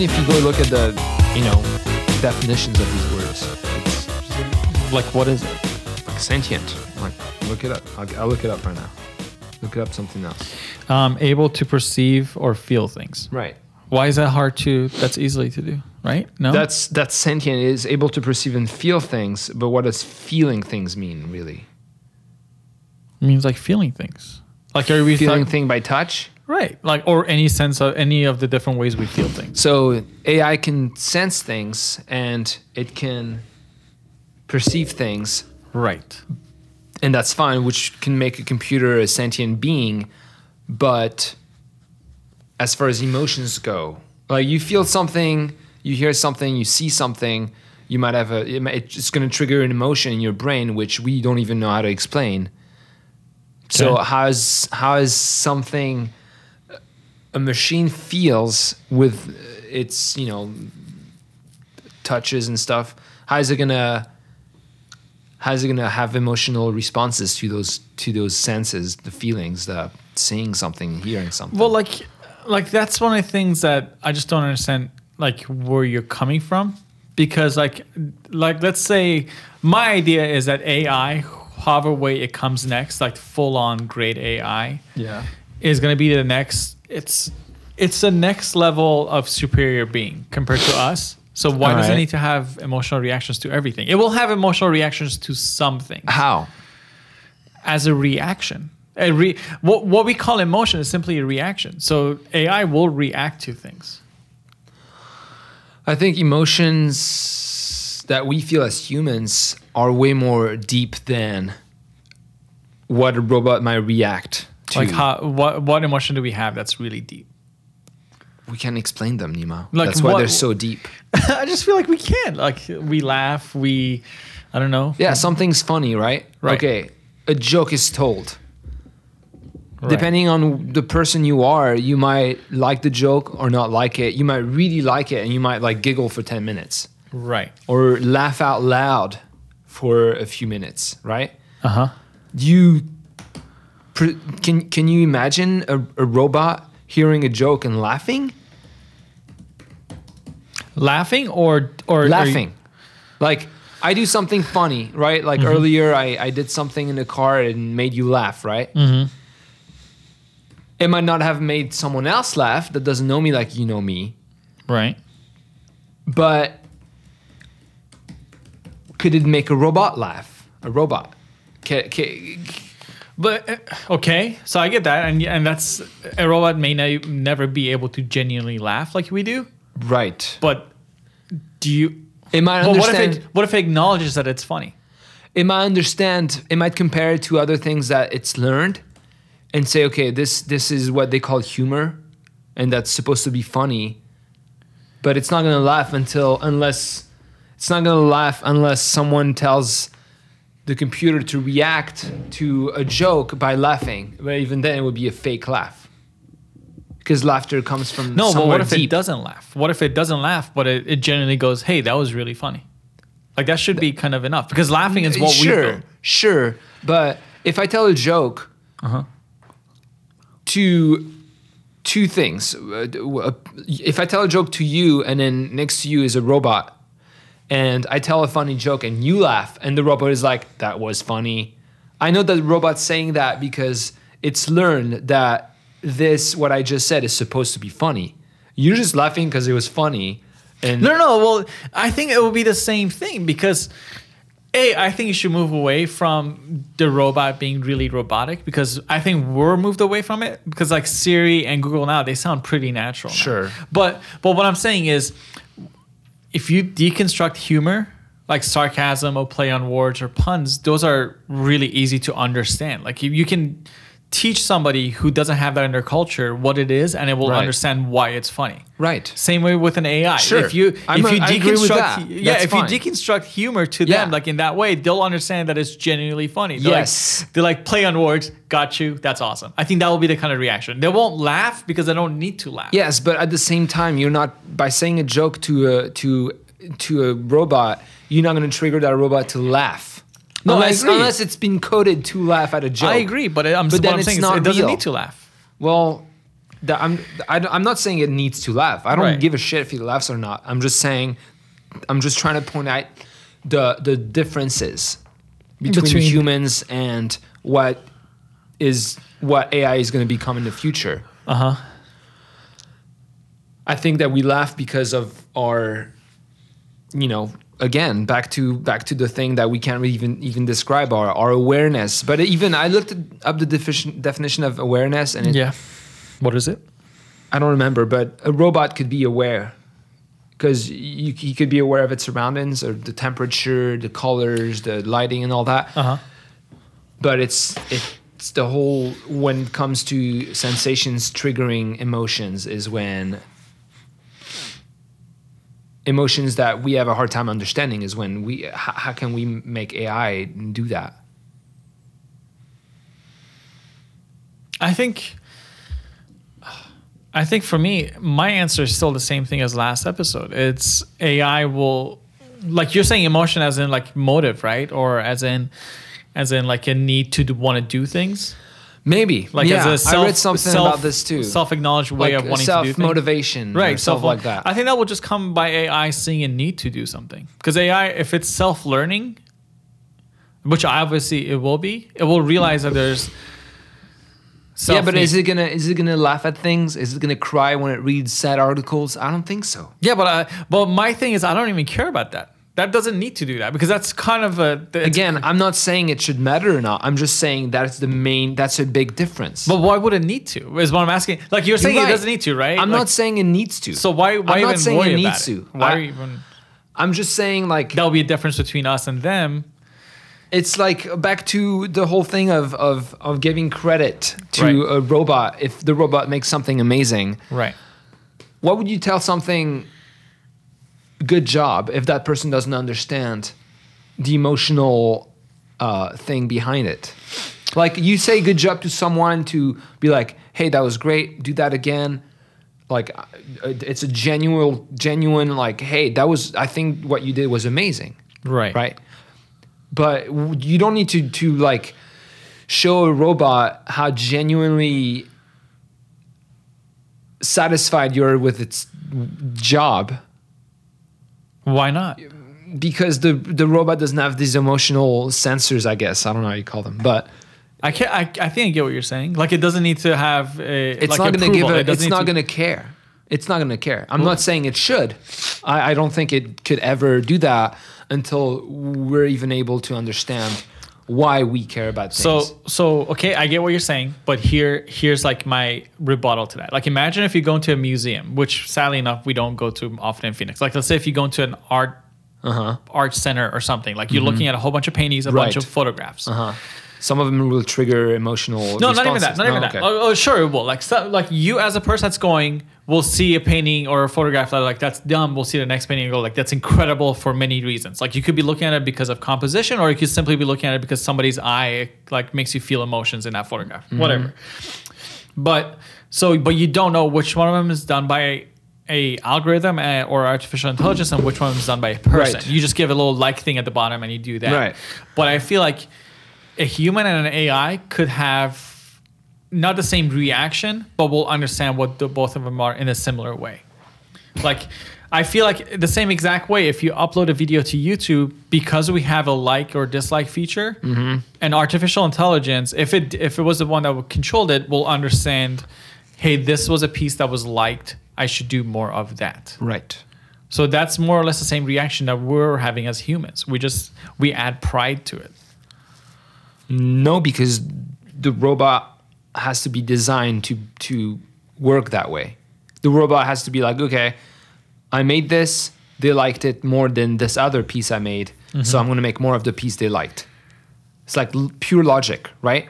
No, even if you go look at the, you know, definitions of these words, it's Like, what is it? like sentient. Like, look it up. I'll, I'll look it up right now. Look it up something else. Um, able to perceive or feel things. Right. Why is that hard to? That's easily to do, right? No. That's that's sentient is able to perceive and feel things, but what does feeling things mean really? means like feeling things. Like are we Feeling talk- thing by touch. Right? Like or any sense of any of the different ways we feel things. So AI can sense things and it can perceive things, Right. and that's fine, which can make a computer a sentient being. But as far as emotions go, like you feel something, you hear something, you see something, you might have a, it might- it's going to trigger an emotion in your brain, which we don't even know how to explain. So Okay. how's how is something a machine feels with its you know touches and stuff? How is it gonna how is it gonna have emotional responses to those to those senses, the feelings, the seeing something, hearing something? Well, like, like that's one of the things that I just don't understand, like where you're coming from, because like, like let's say my idea is that AI, however way it comes next, like full on great AI, yeah. Is going to be the next. It's it's the next level of superior being compared to us. So why does it need to have emotional reactions to everything? It will have emotional reactions to something How? as a reaction. A re- what, what we call emotion is simply a reaction. So AI will react to things. I think emotions that we feel as humans are way more deep than what a robot might react to. Like how what what emotion do we have that's really deep? we can't explain them, Nima. Like That's why what- they're so deep. I just feel like we can't. Like we laugh, we I don't know. Yeah, something's funny, right? Right. Okay, a joke is told. Right. Depending on the person you are, you might like the joke or not like it. You might really like it and you might like giggle for 10 minutes Right. or laugh out loud for a few minutes, right? Uh-huh. You pr- can can you imagine a, a robot hearing a joke and laughing? Laughing or or you- laughing. Like I do something funny, right? Like Mm-hmm. earlier, I, I did something in the car and made you laugh, right? Mm-hmm. It might not have made someone else laugh that doesn't know me like you know me, right. but could it make a robot laugh? A robot? Ca ca But uh, okay, so I get that, and and that's a robot may ne- never be able to genuinely laugh like we do. right. But do you? It might But what if understand. it what if it acknowledges that it's funny? it might understand it might compare it to other things that it's learned and say okay this this is what they call humor and that's supposed to be funny but it's not to laugh until unless it's not going to laugh unless someone tells the computer to react to a joke by laughing but even then it would be a fake laugh because laughter comes from No, but what if deep it doesn't laugh? What if it doesn't laugh, but it, it genuinely goes, "Hey, that was really funny." Like that should be kind of enough because laughing is what sure, we do. Sure, but if I tell a joke Uh-huh. to two things, uh, uh, if I tell a joke to you and then next to you is a robot, and I tell a funny joke and you laugh, and the robot is like, "That was funny," I know that the robot's saying that because it's learned that this what I just said is supposed to be funny. You're just laughing because it was funny, and No, no, no. Well, I think it will be the same thing because, a, I think you should move away from the robot being really robotic because I think we're moved away from it because like Siri and Google now they sound pretty natural. now. Sure. but but what I'm saying is, if you deconstruct humor. Like sarcasm or play on words or puns, those are really easy to understand. Like you, you can teach somebody who doesn't have that in their culture what it is, and it will Right. understand why it's funny. right. Same way with an AI. Sure. If you I'm if a- you with deconstruct that. yeah, That's if fine. you deconstruct humor to Yeah. them like in that way, they'll understand that it's genuinely funny. They're Yes. Like, they're like play on words, got you, that's awesome. I think that will be the kind of reaction. They won't laugh because they don't need to laugh. Yes, but at the same time, you're not by saying a joke to a to to a robot. You're not going to trigger that robot to laugh. No, I unless, agree. unless it's been coded to laugh at a joke. I agree, but I'm, But then I'm it's saying not it doesn't real. need to laugh. Well, that I'm I, am i am not saying it needs to laugh. I don't Right. give a shit if he laughs or not. I'm just saying, I'm just trying to point out the the differences between, Between- humans and what is what AI is going to become in the future. Uh huh. I think that we laugh because of our, you know, again back to back to the thing that we can't really even even describe our our awareness. But even I looked up the definition definition of awareness, and it, Yeah. What is it? I don't remember, but a robot could be aware because you, he could be aware of its surroundings or the temperature, the colors, the lighting, and all that. Uh huh. But it's it's the whole when it comes to sensations triggering emotions is when emotions that we have a hard time understanding is when we how, how can we make AI do that? I think I think for me, my answer is still the same thing as last episode. It's AI will like you're saying emotion as in like motive, right? Or as in as in like a need to want to do things. Maybe Like yeah, as a self, I read something self- about this too. Self-acknowledged way like of wanting to do things. self motivation, right stuff self like that. i think that will just come by ai seeing a need to do something because ai if it's self-learning which obviously it will be it will realize that there's yeah, but is it gonna is it gonna laugh at things? Is it gonna cry when it reads sad articles? I don't think so. yeah but uh, but my thing is i don't even care about that that doesn't need to do that because that's kind of a Again, I'm not saying it should matter or not. I'm just saying that's the main. That's a big difference. but why would it need to is what i'm asking like you're saying You're it right. doesn't need to right I'm Like, not saying it needs to. so why why I'm not even saying it needs it? to. why I- are you even I'm just saying like there'll be a difference between us and them it's like back to the whole thing of of of giving credit to Right. a robot. If the robot makes something amazing, right what would you tell something good job if that person doesn't understand the emotional uh, thing behind it. Like you say good job to someone to be like hey that was great. Do that again. Like uh, it's a genuine genuine like hey that was i think what you did was amazing. Right. Right? But you don't need to to like show a robot how genuinely satisfied you're with its job why not because the the robot doesn't have these emotional sensors i guess i don't know how you call them but I can't. I, I think I get what you're saying. Like it doesn't need to have a. it's like not going to give a, It it's not going to care it's not going to care i'm not saying it should I, I don't think it could ever do that until we're even able to understand why we care about things So so okay, I get what you're saying, but here here's like my rebuttal to that. Like imagine if you go into a museum, which sadly enough we don't go to often in Phoenix. Like let's say if you go into an art uh-huh art center or something, like you're looking at a whole bunch of paintings, a bunch of photographs. uh-huh some of them will trigger emotional No, not even that. responses. Not even Oh, that. Oh, oh, sure it will. Like, so, like you as a person that's going will see a painting or a photograph that like that's dumb. We'll see the next painting and go like that's incredible for many reasons. Like you could be looking at it because of composition, or you could simply be looking at it because somebody's eye like makes you feel emotions in that photograph. Mm-hmm. Whatever. But so, but you don't know which one of them is done by a algorithm uh, or artificial intelligence and which one is done by a person. Right. You just give a little like thing at the bottom and you do that. Right. But I feel like a human and an AI could have not the same reaction, but will understand what the both of them are in a similar way. Like, I feel like the same exact way. If you upload a video to YouTube, because we have a like or dislike feature, mm-hmm. and artificial intelligence, if it if it was the one that controlled it, will understand. Hey, this was a piece that was liked. I should do more of that. right So that's more or less the same reaction that we're having as humans. We just we add pride to it. No, because the robot has to be designed to to work that way. The robot has to be like, okay, I made this. They liked it more than this other piece I made, so mm-hmm. I'm going to make more of the piece they liked. It's like l- pure logic, right?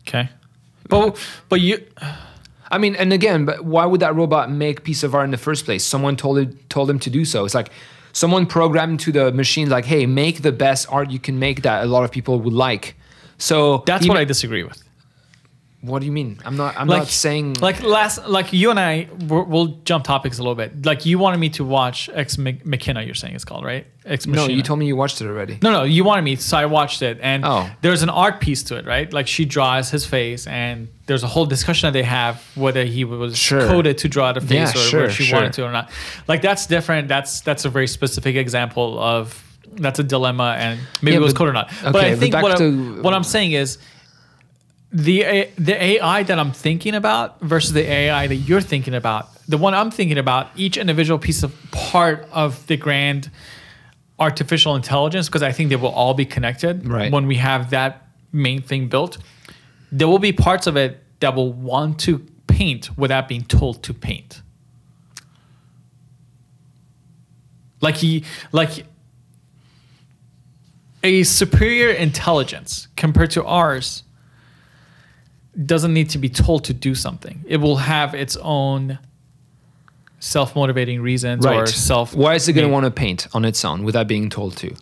Okay. But but you I mean, and again, but why would that robot make piece of art in the first place? Someone told it told him to do so. It's like someone programmed to the machine, like, hey, make the best art you can make that a lot of people would like. So that's he what I disagree with. What do you mean? I'm not. I'm like not saying. like last like you and I we're, we'll jump topics a little bit. Like you wanted me to watch Ex Mach- Machina. You're saying it's called right? Ex no, you told me you watched it already. No, no, you wanted me, so I watched it, and Oh. there's an art piece to it, right? Like she draws his face, and there's a whole discussion that they have whether he was Sure. coded to draw the face Yeah, or sure, whether she sure. wanted to or not. Like that's different. That's that's a very specific example of that's a dilemma, and maybe Yeah, it was but- coded or not. but I think back what, I, what I'm saying is the the AI that I'm thinking about versus the AI that you're thinking about. The one I'm thinking about, each individual piece of part of the grand artificial intelligence, because I think they will all be connected Right. when we have that main thing built. There will be parts of it that will want to paint without being told to paint. Like he like a superior intelligence compared to ours doesn't need to be told to do something. It will have its own self-motivating reasons or self Why is it going to want to paint on its own without being told to?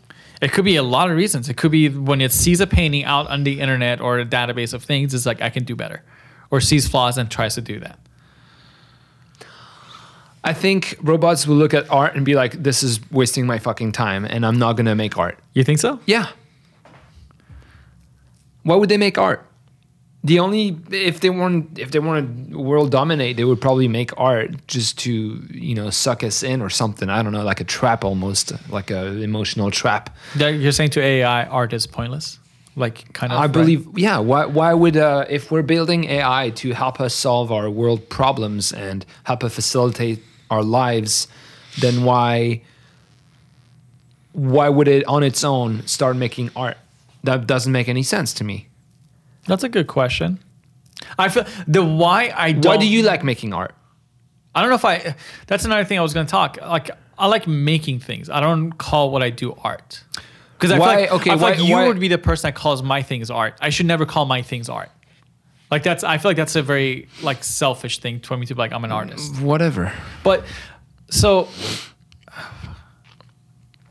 It could be a lot of reasons. It could be when it sees a painting out on the internet or a database of things, it's like I can do better. Or sees flaws and tries to do that. I think robots will look at art and be like, "This is wasting my fucking time, and I'm not going to make art." You think so? Yeah. Why would they make art? The only if they want if they want to world dominate, they would probably make art just to you know suck us in or something. I don't know, like a trap almost, like a emotional trap. That- You're saying to AI art is pointless? Like kind of I right? believe, yeah. Why why would uh, if we're building AI to help us solve our world problems and help us facilitate our lives, then why why would it on its own start making art? That doesn't make any sense to me. That's a good question. I feel the why I don't Why do you like making art? I don't know if I. That's another thing I was going to talk. Like I like making things. I don't call what I do art. Because I Why- feel like, okay, I feel why- like you why- would be the person that calls my things art. I should never call my things art. Like that's. I feel like that's a very like selfish thing for me to be like I'm an artist. Whatever. But so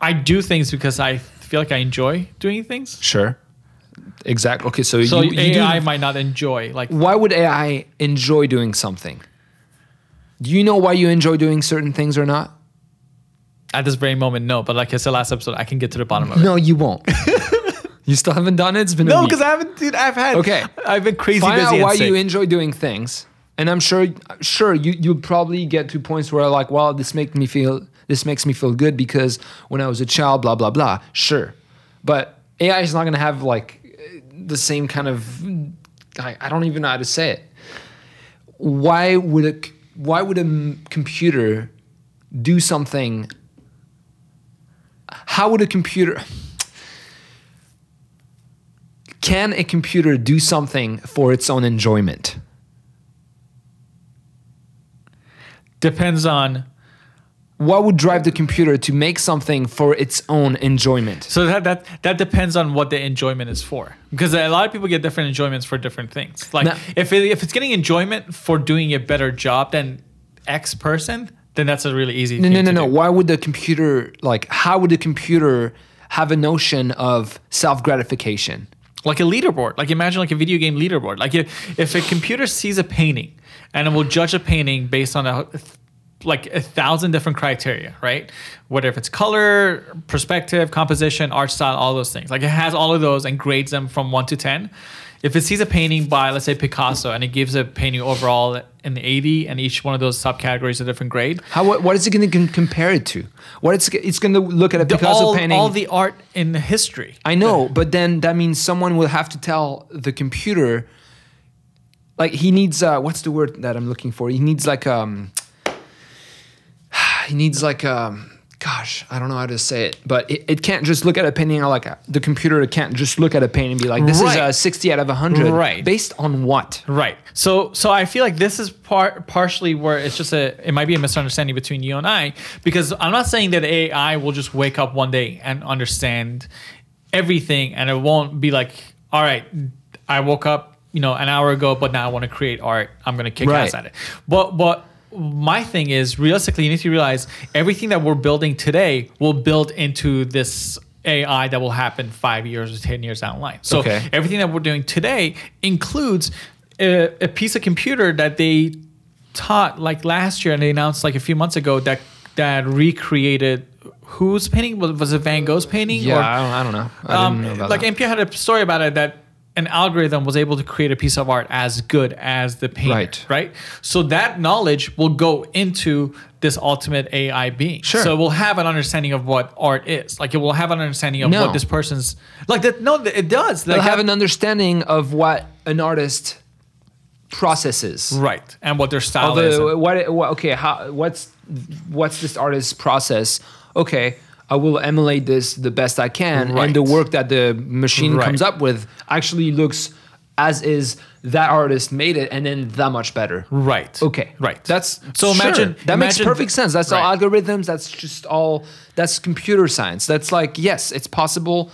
I do things because I feel like I enjoy doing things. Sure. Exactly. Okay, so, So you, you do- AI might not enjoy like why would AI enjoy doing something? Do you know why you enjoy doing certain things or not? at this very moment. No, but like I said last episode, I can get to the bottom of it. No, you won't. you still haven't done it. It's been No, because I haven't. Dude, I've had. Okay. I've been crazy find busy. out why you enjoy doing things and i'm sure sure you you'll probably get to points where like well this makes me feel this makes me feel good because when i was a child blah blah blah sure. But ai is not going to have like the same kind of I, I don't even know how to say it. Why would a, why would a computer do something? How would a computer can a computer do something for its own enjoyment? Depends on. What would drive the computer to make something for its own enjoyment So that that that depends on what the enjoyment is for. Because a lot of people get different enjoyments for different things. Like Now- if it, if it's getting enjoyment for doing a better job than X person, then that's a really easy. no thing no no no do. why would the computer like how would the computer have a notion of self-gratification like a leaderboard. Like imagine like a video game leaderboard. Like if, if a computer sees a painting and it will judge a painting based on a like a thousand different criteria, right? Whether if it's color, perspective, composition, art style, all those things. Like it has all of those and grades them from one to ten. If it sees a painting by let's say Picasso and it gives a painting overall an 80 and each one of those subcategories a different grade, how what, what is it going to compare it to what it's it's going to look at a the- picasso all, painting all the art in the history. I know, but then that means someone will have to tell the computer. Like he needs, uh, what's the word that I'm looking for? He needs like um, he needs like um, gosh, I don't know how to say it, but it, it can't just look at a painting like uh, the computer can't just look at a painting and be like, this is a 60 out of 100. Right. Based on what? Right. So so I feel like this is part partially where it's just a it might be a misunderstanding between you and I because I'm not saying that AI will just wake up one day and understand everything and it won't be like all right I woke up you know an hour ago but now I want to create art I'm going to kick Right. ass at it. But but my thing is realistically you need to realize everything that we're building today will build into this AI that will happen 5 years or 10 years down the line. So Okay. everything that we're doing today includes a, a piece of computer that they taught like last year and they announced like a few months ago that that recreated whose painting was, was it Van Gogh's painting? Yeah, Or- I don't, I don't know. I um, know about like that. NPR had a story about it that an algorithm was able to create a piece of art as good as the painter, Right. right? So that knowledge will go into this ultimate AI being. Sure. So we'll have an understanding of what art is. Like it will have an understanding of No. what this person's like. That no, it does. They'll Like have that- an understanding of what an artist processes. right and what their style Of is. what, what okay how what's what's this artist's process okay i will emulate this the best i can and the work that the machine Right. comes up with actually looks as is that artist made it and then that much better Right. okay Right. that's So sure. imagine- that makes perfect sense that's all algorithms that's just all that's computer science that's like yes it's possible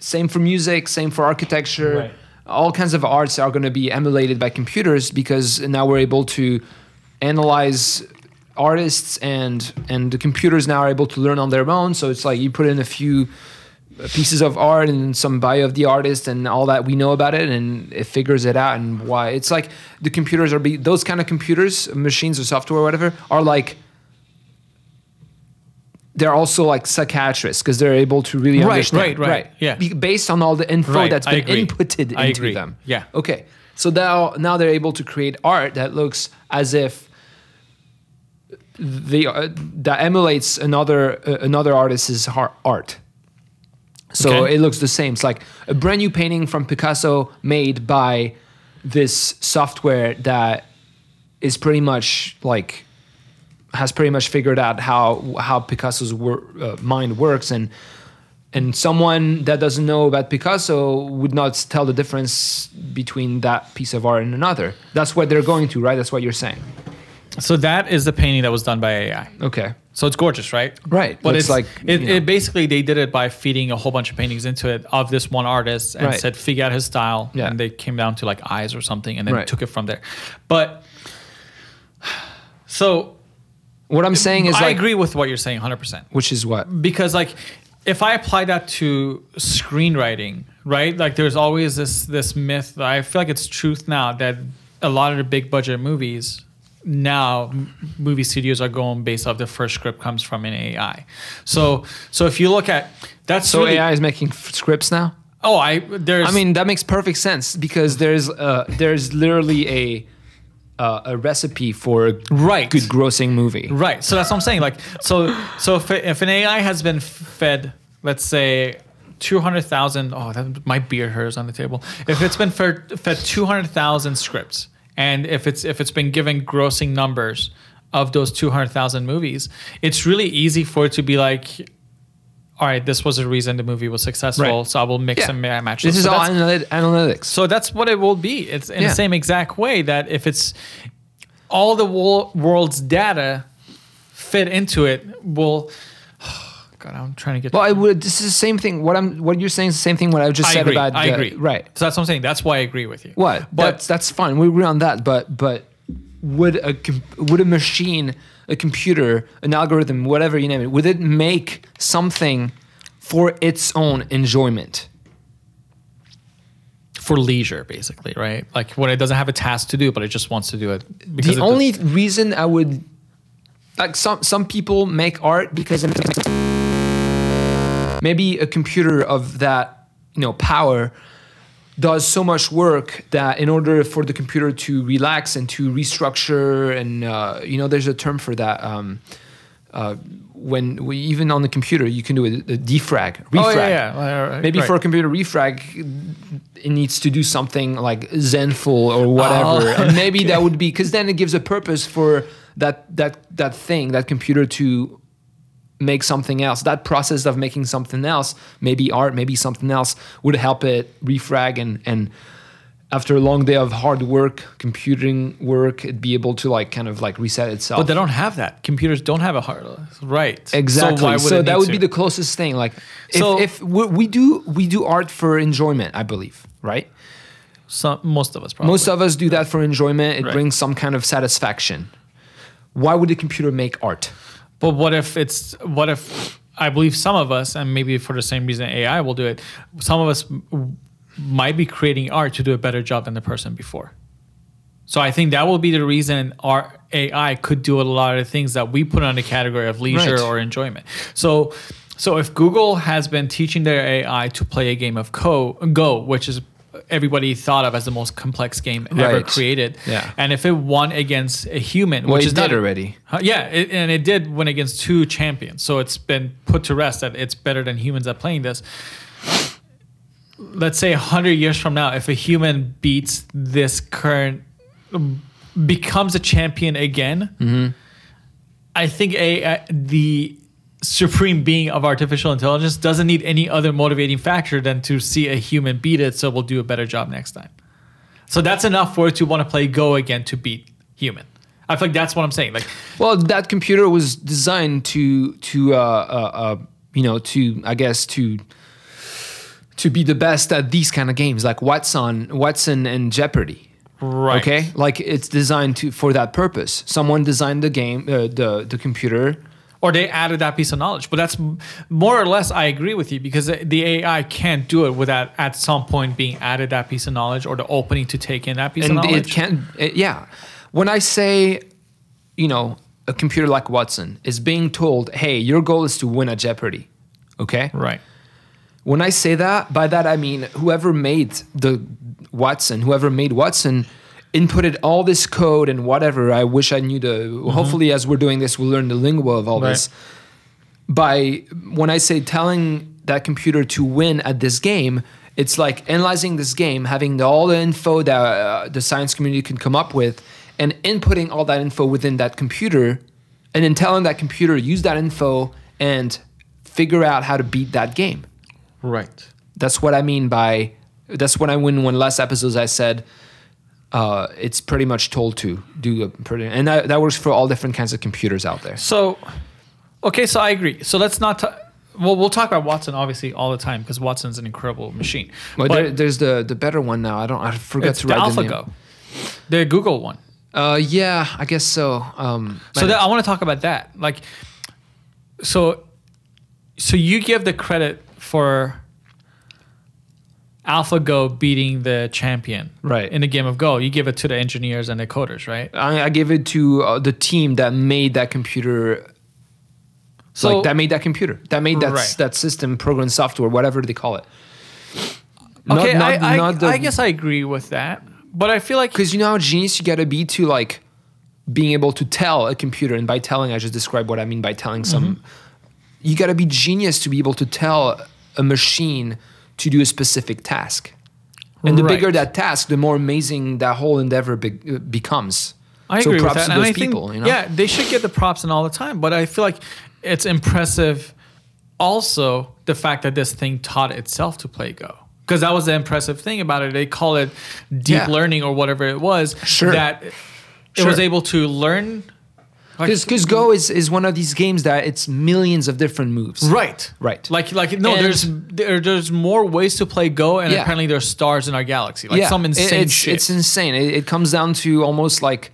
same for music same for architecture Right. all kinds of arts are going to be emulated by computers because now we're able to analyze artists and and the computers now are able to learn on their own. So it's like you put in a few pieces of art and some bio of the artist and all that we know about it and it figures it out and why. It's like the computers are be those kind of computers machines or software or whatever are like they're also like psychiatrists because they're able to really Right, understand. right, right, right. Yeah. Be- based on all the info Right, that's been inputted I into agree. them. Yeah. okay. So now now they're able to create art that looks as if the uh, that emulates another uh, another artist's art so Okay. it looks the same it's like a brand new painting from picasso made by this software that is pretty much like has pretty much figured out how how Picasso's wor- uh, mind works and and someone that doesn't know about Picasso would not tell the difference between that piece of art and another. That's what they're going to, right? That's what you're saying. So that is the painting that was done by AI. Okay. So it's gorgeous, right? Right. But Looks it's like, it, you know. it basically they did it by feeding a whole bunch of paintings into it of this one artist and Right. said figure out his style. Yeah. And they came down to like eyes or something and then Right. took it from there. But so What I'm saying is I like, agree with what you're saying 100%. which is what? because like if I apply that to screenwriting, right? Like there's always this this myth. that I feel like it's truth now that a lot of the big budget movies now movie studios are going based off the first script comes from an AI. So so if you look at that's So really, AI is making f- scripts now. Oh, I there's I mean, that makes perfect sense because there's uh, there's literally a uh, a recipe for a Right. good grossing movie. Right. So that's what I'm saying. Like, so so if, if an AI has been fed, let's say, two hundred thousand. Oh, that, my beer hurts on the table. If it's been fed, fed two hundred thousand scripts, and if it's if it's been given grossing numbers of those two hundred thousand movies, it's really easy for it to be like. All right, this was the reason the movie was successful, Right. so I will mix Yeah. and match. This is all analyt- analytics. so that's what it will be. It's in Yeah. the same exact way that if it's all the wo- world's data fit into it, will. God, I'm trying to get. Well, I would. This is the same thing. What I'm, what you're saying is the same thing. What I just I said agree. about. I the- agree. Right. So that's what I'm saying. That's why I agree with you. What? But that's that's fine. We agree on that. But but would a would a machine, a computer, an algorithm, whatever you name it, would it make something for its own enjoyment? for leisure, basically, right? Like when it doesn't have a task to do, but it just wants to do it. the it- only reason I would like some some people make art because maybe a computer of that you know power does so much work that in order for the computer to relax and to restructure and uh, you know there's a term for that um, uh, when we, even on the computer you can do a, a defrag refrag Oh yeah, yeah. Right, maybe right. for a computer refrag it needs to do something like zenful or whatever Oh, and maybe that would be because then it gives a purpose for that that that thing that computer to make something else that process of making something else maybe art maybe something else would help it refrag and and after a long day of hard work computing work it'd be able to like kind of like reset itself But they don't have that. Computers don't have a heart. Right. Exactly. So, why So, that would to? be the closest thing. Like, if, So- if we, we do we do art for enjoyment, I believe, right? Some, most of us probably. Most of us do that for enjoyment. It Right. brings some kind of satisfaction. Why would the computer make art? But what if it's what if I believe some of us, and maybe for the same reason AI will do it, some of us might be creating art to do a better job than the person before. So I think that will be the reason our AI could do a lot of things that we put on the category of leisure Right. or enjoyment. So so if Google has been teaching their AI to play a game of co- Go, which is everybody thought of as the most complex game ever Right. created, Yeah. and if it won against a human, Well, which is did not already. Huh, yeah, it, and it did win against two champions. So it's been put to rest that it's better than humans at playing this. Let's say 100 years from now, if a human beats this current, becomes a champion again, Mm-hmm. I think a, a the supreme being of artificial intelligence doesn't need any other motivating factor than to see a human beat it, so we'll do a better job next time. So that's enough for it to want to play Go again to beat human. I feel like that's what I'm saying. Like Well, that computer was designed to to uh, uh, uh, you know to I guess to to be the best at these kind of games like Watson, Watson and Jeopardy. Right. Okay, like it's designed to for that purpose. Someone designed the game, uh, the the computer. Or they added that piece of knowledge. But that's more or less I agree with you because the AI can't do it without at some point being added that piece of knowledge or the opening to take in that piece and of knowledge. And it can it, yeah when i say you know a computer like watson is being told hey your goal is to win at jeopardy okay right. when i say that by that i mean whoever made the watson whoever made watson inputted all this code and whatever i wish i knew the hopefully as we're doing this we'll learn the lingua of all Right. this by when I say telling that computer to win at this game, it's like analyzing this game, having the, all the info that uh, the science community can come up with, and inputting all that info within that computer, and then telling that computer use that info and figure out how to beat that game. Right. That's what I mean by. That's what I mean when last episodes I said. Uh, it's pretty much told to do a pretty, and that, that works for all different kinds of computers out there. So, okay, so I agree. So let's not. ta- well, we'll talk about Watson obviously all the time because Watson's an incredible machine. Well, But there, there's the the better one now. I don't. I forgot to the write the. AlphaGo, the Google one. Uh, yeah, I guess so. Um, So that, I want to talk about that. Like, so, so you give the credit for AlphaGo beating the champion, Right. In the game of Go, you give it to the engineers and the coders, right? I, I give it to uh, the team that made that computer. So like that made that computer. That made that Right. that system, program, software, whatever they call it. Not- okay, not- I, I, not the- I guess I agree with that, but I feel like because you know how genius you got to be to like being able to tell a computer, and by telling, I just describe what I mean by telling some. Mm-hmm. You got to be genius to be able to tell a machine to do a specific task. And the Right. bigger that task, the more amazing that whole endeavor be- uh, becomes. I so agree with props that. to And those I think, people. you know? yeah, they should get the props and all the time. But I feel like it's impressive also the fact that this thing taught itself to play Go. Because that was the impressive thing about it. They call it deep Yeah. learning or whatever it was. Sure. That it Sure. was able to learn. Like- Because Go is, is one of these games that it's millions of different moves. Right. Right. Like like no, And- there's there, there's more ways to play Go, and Yeah. apparently there's stars in our galaxy. Like some it- insane it's, shit. It's insane. It, it comes down to almost like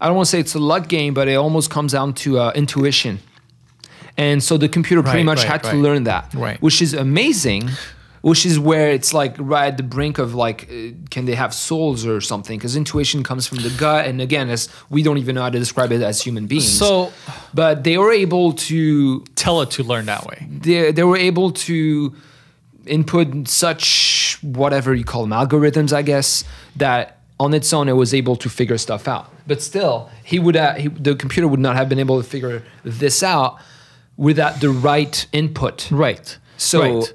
I don't want to say it's a luck game, but it almost comes down to uh, intuition. And so the computer pretty Right, much right, had to learn that, Right. which is amazing. Which is where it's like right at the brink of like, uh, can they have souls or something? Because intuition comes from the gut, and again, as we don't even know how to describe it as human beings. so but they were able to tell it to learn that way. they, they were able to input such whatever you call them algorithms i guess that on its own it was able to figure stuff out but still he would have, he, the computer would not have been able to figure this out without the right input Right. So- right.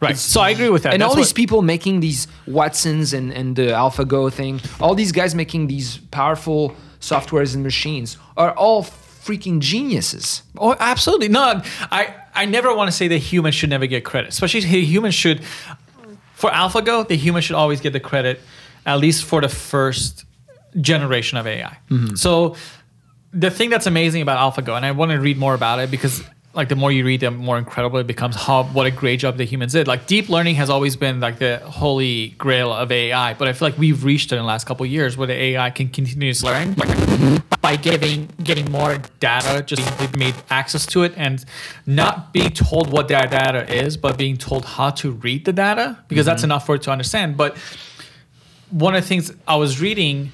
Right. So I agree with that. and That's all these people making these watsons and, and the alphago thing all these guys making these powerful softwares and machines are all freaking geniuses Oh, absolutely. No, I, I never want to say that humans should never get credit. Especially humans should, for AlphaGo, the human should always get the credit, at least for the first generation of AI. Mm-hmm. So the thing that's amazing about AlphaGo, and I want to read more about it because like the more you read, the more incredible it becomes. How what a great job the humans did. Like deep learning has always been like the holy grail of AI, but I feel like we've reached it in the last couple of years where the AI can continuously learn by giving getting more data, just made access to it, and not being told what that data is, but being told how to read the data because that's mm-hmm. enough for it to understand. But one of the things I was reading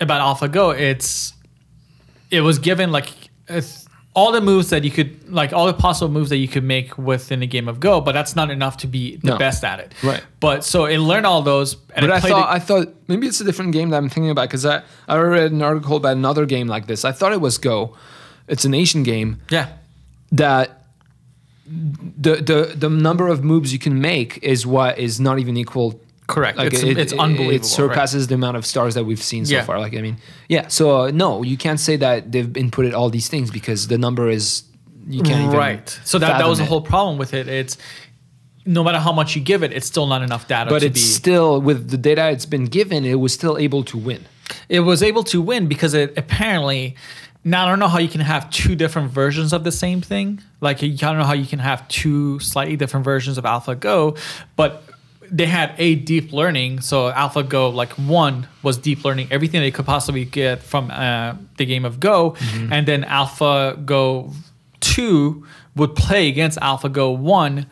about AlphaGo, it's it was given like it's all the moves that you could like all the possible moves that you could make within a game of Go, but that's not enough to be the No. best at it. Right. But so it learned all those. And But it I thought it- I thought maybe it's a different game that I'm thinking about because I, I read an article about another game like this. I thought it was Go. It's an Asian game yeah. that the the the number of moves you can make is what is not even equal. Correct. It's- it's unbelievable, It surpasses the amount of stars that we've seen so Yeah. far. Like I mean, yeah. So uh, no, you can't say that they've inputted all these things because the number is you can't even right. So that, that was the whole problem with it. It's no matter how much you give it, it's still not enough data But it's be. still with the data it's been given, it was still able to win. it was able to win because it apparently now I don't know how you can have two different versions of the same thing. Like I don't know how you can have two slightly different versions of AlphaGo, but they had a deep learning. So AlphaGo like one was deep learning everything they could possibly get from uh, the game of Go, Mm-hmm. and then AlphaGo two would play against AlphaGo one.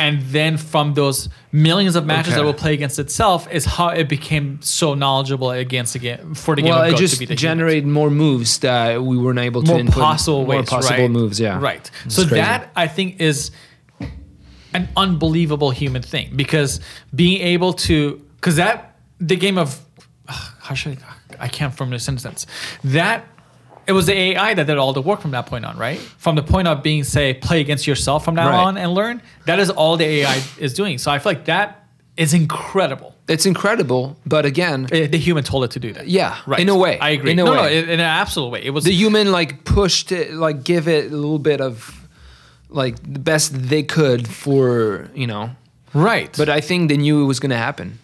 And then from those millions of matches Okay. that will play against itself is how it became so knowledgeable against the game for the game Well, of it just generated more moves that we weren't able to more input. possible more ways, possible right? moves. Yeah, right. It's So crazy. that I think is an unbelievable human thing because being able to because that the game of how should I, I can't from this instance that it was the AI that did all the work from that point on, right? From the point of being say play against yourself from now Right. on and learn. That is all the AI is doing. So I feel like that is incredible. it's incredible, but again, Eh, The human told it to do that. Yeah, right. in a way. I agree. In a no, no, way. in in an absolute way. It was the human like pushed it, like give it a little bit of like the best they could for you know. right. But I think they knew it was going to happen.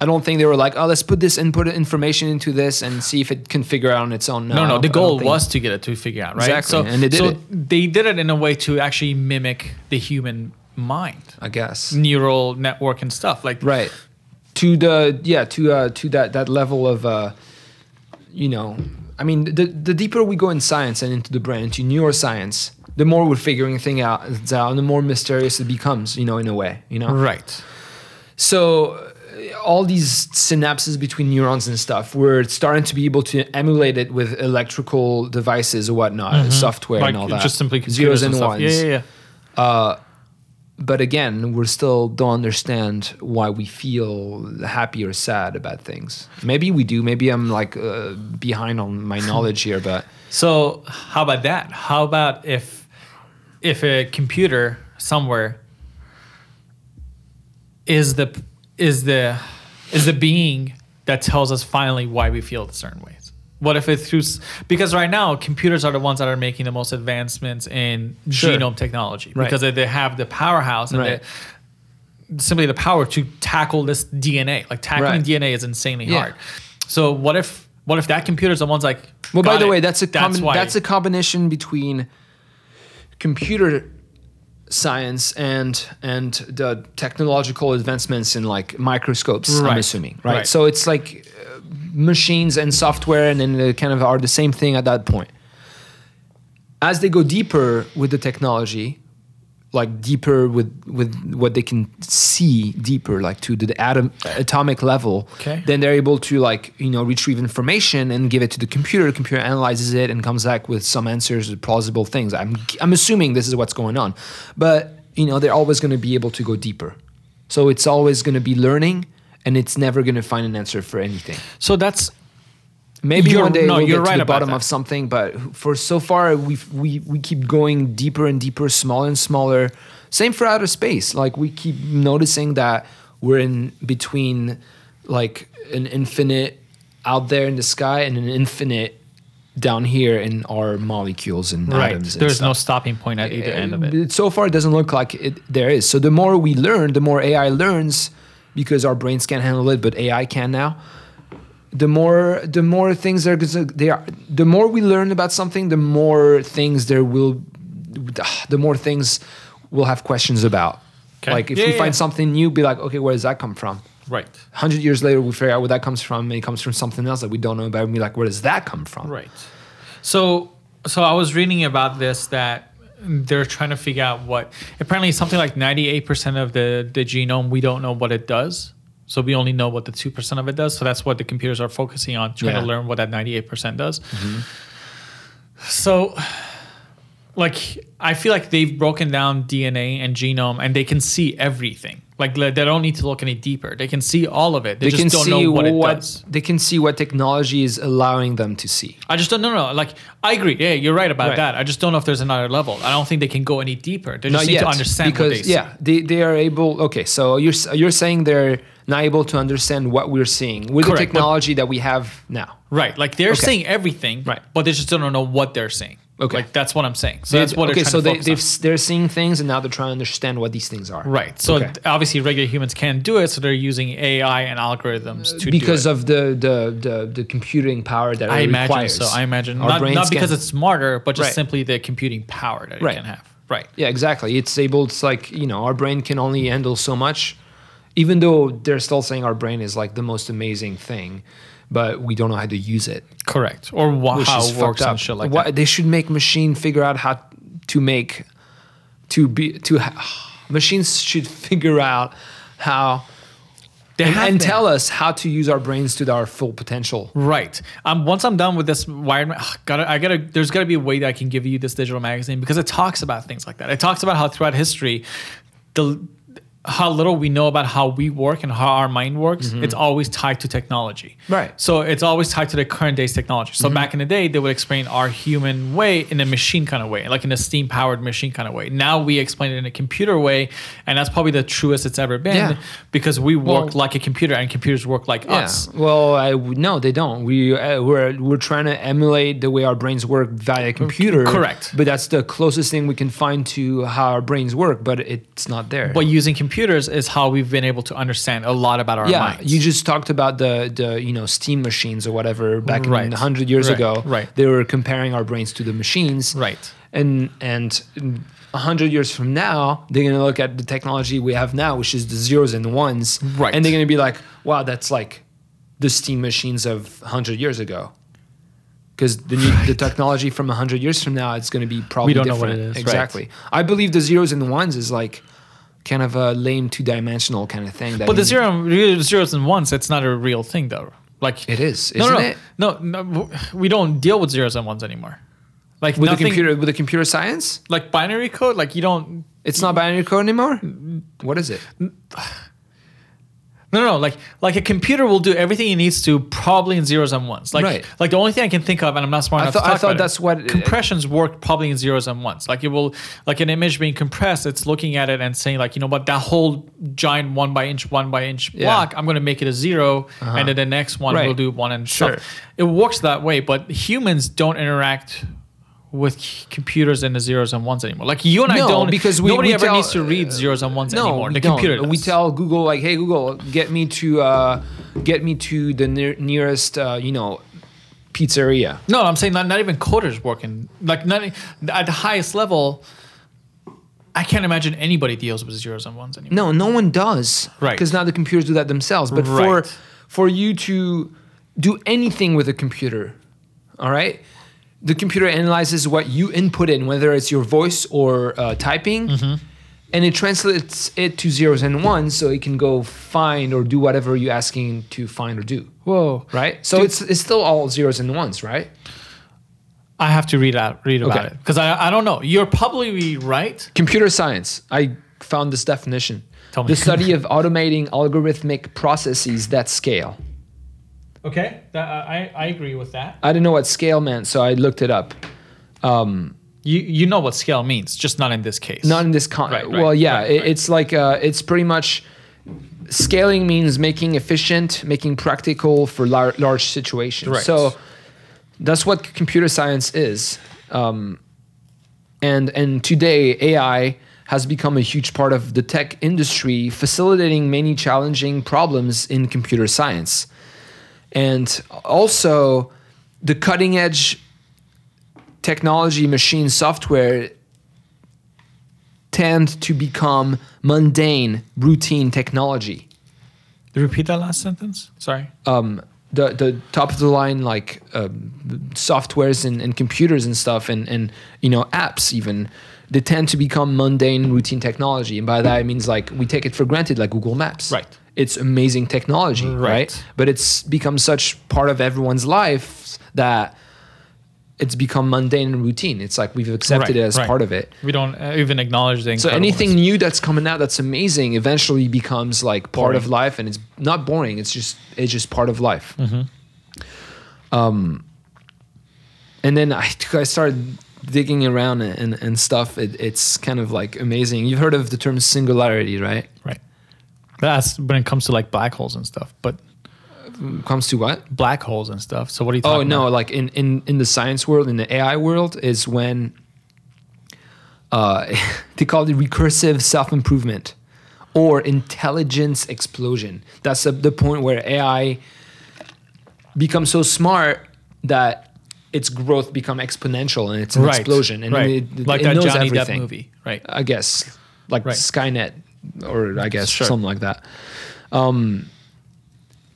I don't think they were like, oh, let's put this input information into this and see if it can figure out on its own. No, I no. The goal was to get it to figure out, right? Exactly, and they did so it. they did it in a way to actually mimic the human mind, I guess. neural network and stuff. Like, right to the yeah to uh to that that level of uh you know i mean the the deeper we go in science and into the brain into neuroscience the more we're figuring things out, out and the more mysterious it becomes you know in a way you know right. so uh, all these synapses between neurons and stuff we're starting to be able to emulate it with electrical devices or whatnot software Like and all that just simply zeros and stuff. ones Yeah, yeah, yeah. but again, we still don't understand why we feel happy or sad about things. Maybe we do. Maybe I'm like uh, behind on my knowledge here, but So how about that? How about if if a computer somewhere is the is the is the being that tells us finally why we feel certain ways? What if it's through because right now computers are the ones that are making the most advancements in Sure. genome technology Right. because they- have the powerhouse and Right. they, simply the power to tackle this DNA. Like tackling Right. DNA is insanely Yeah. hard. So what if what if that computer's the one's like well, by the it. way, that's a that's why that's a combination between computer science and and the technological advancements in like microscopes. I'm assuming, right? Right. So it's like uh, machines and software, and then they kind of are the same thing at that point. As they go deeper with the technology, like deeper with with what they can see deeper, like to the atom atomic level, Okay. then they're able to like you know retrieve information and give it to the computer. The computer analyzes it and comes back with some answers, plausible things. I'm I'm assuming this is what's going on, but you know they're always going to be able to go deeper. So it's always going to be learning, and it's never going to find an answer for anything. So that's Maybe You're- one day no, we'll you're get to the bottom that. of something, but for so far we we we keep going deeper and deeper, smaller and smaller. Same for outer space. Like we keep noticing that we're in between like an infinite out there in the sky and an infinite down here in our molecules and right. atoms. and There's stuff. no stopping point at either end of it. So far, it doesn't look like it, there is. So the more we learn, the more AI learns because our brains can't handle it, but AI can now. The more, the more things are, uh, they are. The more we learn about something, the more things there will, the more things we'll have questions about. Okay. Like if Yeah, we yeah, find something new, be like, okay, where does that come from? Right. Hundred years later, we figure out where that comes from, and it comes from something else that we don't know about. And be like, where does that come from? Right. So so I was reading about this that they're trying to figure out what apparently something like 98% of the the genome we don't know what it does. So we only know what the 2% of it does. So that's what the computers are focusing on, trying Yeah. to learn what that 98% does. Mm-hmm. So, like, I feel like they've broken down DNA and genome and they can see everything. Like, they don't need to look any deeper. They can see all of it. They, They just can don't see know what, what, it does. they can see what technology is allowing them to see. I just don't know. No, like, I agree. Yeah, you're right about Right. that. I just don't know if there's another level. I don't think they can go any deeper. They just Not need yet, to understand because what they see. yeah, they, they are able. Okay, so you're you're saying they're not able to understand what we're seeing with Correct, the but- technology that we have now. Right. Like they're Okay. saying everything, Right. but they just don't know what they're saying. Okay. Like that's what I'm saying. So that's what okay, they're so they to focus they've, on. s- they're seeing things and now they're trying to understand what these things are. Right. So Okay. obviously regular humans can't do it, so they're using AI and algorithms to because do it. Because of the, the the the computing power that I it imagine requires. so. I imagine Our not, brains not because can- it's smarter, but just Right. simply the computing power that Right. it can have. Right. Yeah, exactly. It's able. It's like you know, our brain can only handle so much, even though they're still saying our brain is like the most amazing thing, but we don't know how to use it, Correct. Or which how it works up. and shit like Why- that. They should make machine figure out how to make, to be to ha- machines should figure out how They and, and tell us how to use our brains to our full potential. Right. Um. Once I'm done with this wired, ugh, gotta. I gotta. There's gotta be a way that I can give you this digital magazine because it talks about things like that. It talks about how throughout history, the how little we know about how we work and how our mind works. It's always tied to technology. Right. So it's always tied to the current day's technology. So back in the day, they would explain our human way in a machine kind of way, like in a steam powered machine kind of way. Now we explain it in a computer way, and that's probably the truest it's ever been Yeah. because we work Well- like a computer and computers work like Yeah. us. Well, I no, they don't. We uh, we're we're trying to emulate the way our brains work via computer. correct. But that's the closest thing we can find to how our brains work. But it's not there. But using computers is how we've been able to understand a lot about our yeah, minds. you just talked about the the you know steam machines or whatever back Right. in hundred years Right. ago. Right. They were comparing our brains to the machines. Right. And and a hundred years from now, they're gonna look at the technology we have now, which is the zeros and ones. Right. And they're gonna be like, wow, that's like the steam machines of hundred years ago. Because the new, the technology from hundred years from now, it's going to be probably we don't know what different. it is, right. Exactly. I believe the zeros and the ones is like kind of a lame two dimensional kind of thing. That but the zero, zeros and ones, it's not a real thing though. Like It is, no, isn't no, it? no, no, no. We don't deal with zeros and ones anymore. Like with nothing, the computer with the computer science. like binary code. Like you don't. It's not binary code anymore. What is it? No, no, no. Like, like a computer will do everything it needs to, probably in zeros and ones. Like, Right. like the only thing I can think of, and I'm not smart I enough thought- to I talk thought about it, that's what- compressions work probably in zeros and ones. Like it will, like an image being compressed, it's looking at it and saying, like, you know what, that whole giant one by inch, one by inch Yeah. Uh-huh. block, I'm going to make it a 0 and then the next one Right. will do one and Sure. stuff. It works that way, but humans don't interact with computers and the zeros and ones anymore. Like you and I don't because we- nobody we ever tell- needs to read zeros and ones No, anymore. The computer We tell Google like, "Hey Google, get me to uh, get me to the near, nearest uh, you know pizzeria." No, I'm saying not, not even coders working. Like not at the highest level. I can't imagine anybody deals with zeros and ones anymore. No, no one does. Right. Because now the computers do that themselves. But for for you to do anything with a computer, all right, the computer analyzes what you input in, whether it's your voice or uh, typing, Mm-hmm. and it translates it to zeros and ones, so it can go find or do whatever you're asking to find or do. Whoa! Right. So it's it's still all zeros and ones, right? I have to read out read about Okay. it because I I don't know. You're probably right. Computer science. I found this definition. Tell me. The study of automating algorithmic processes that scale. Okay, that, I I agree with that. I didn't know what scale meant, so I looked it up. Um, You you know what scale means, just not in this case. not in this con. Right, right, well, yeah, right, it- it's like uh, it's pretty much scaling means making efficient, making practical for lar- large situations. Right. So that's what computer science is. Um, and and today AI has become a huge part of the tech industry, facilitating many challenging problems in computer science. And also the cutting edge technology machine software tend to become mundane, routine technology. Repeat that last sentence. Sorry. Um, the the top of the line like um, softwares and, and computers and stuff and and you know apps even they tend to become mundane routine technology and by that it means like we take it for granted like Google Maps Right. It's amazing technology, right? Right. But it's become such part of everyone's life that it's become mundane and routine. It's like we've accepted Right, it as right. part of it. We don't uh, even acknowledge the So anything new that's coming out that's amazing eventually becomes like part of life, and it's not boring. It's just it's just part of life. Mm-hmm. Um, and then I I started digging around and and stuff. It, it's kind of like amazing. You've heard of the term singularity, right? Right. That's when it comes to like black holes and stuff. But Comes to what? black holes and stuff. So what are you think? Oh no, about? like in, in in the science world, in the AI world, is when uh, they call it recursive self improvement or intelligence explosion. That's the, the point where AI becomes so smart that its growth become exponential and it's an Right. explosion and right. it, it, like it that knows Johnny everything. Depp movie. Right. I guess like Right. Skynet, or I guess Sure. something like that. Um,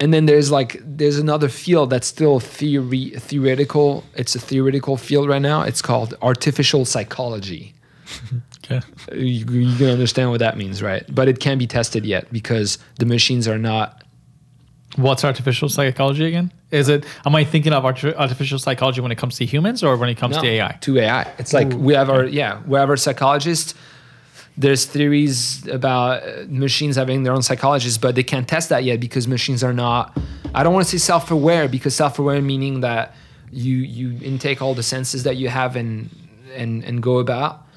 and then there's like there's another field that's still theory theoretical. It's a theoretical field right now. It's called artificial psychology. Okay. You, you can understand what that means, right? But it can't be tested yet because the machines are not. What's artificial psychology again? Is it? Am I thinking of arti- artificial psychology when it comes to humans or when it comes no, to AI? To AI. It's like Ooh, we have our yeah we have our psychologists. There's theories about uh, machines having their own psychologists, but they can't test that yet because machines are not. I don't want to say self-aware because self-aware meaning that you you intake all the senses that you have and and and go about.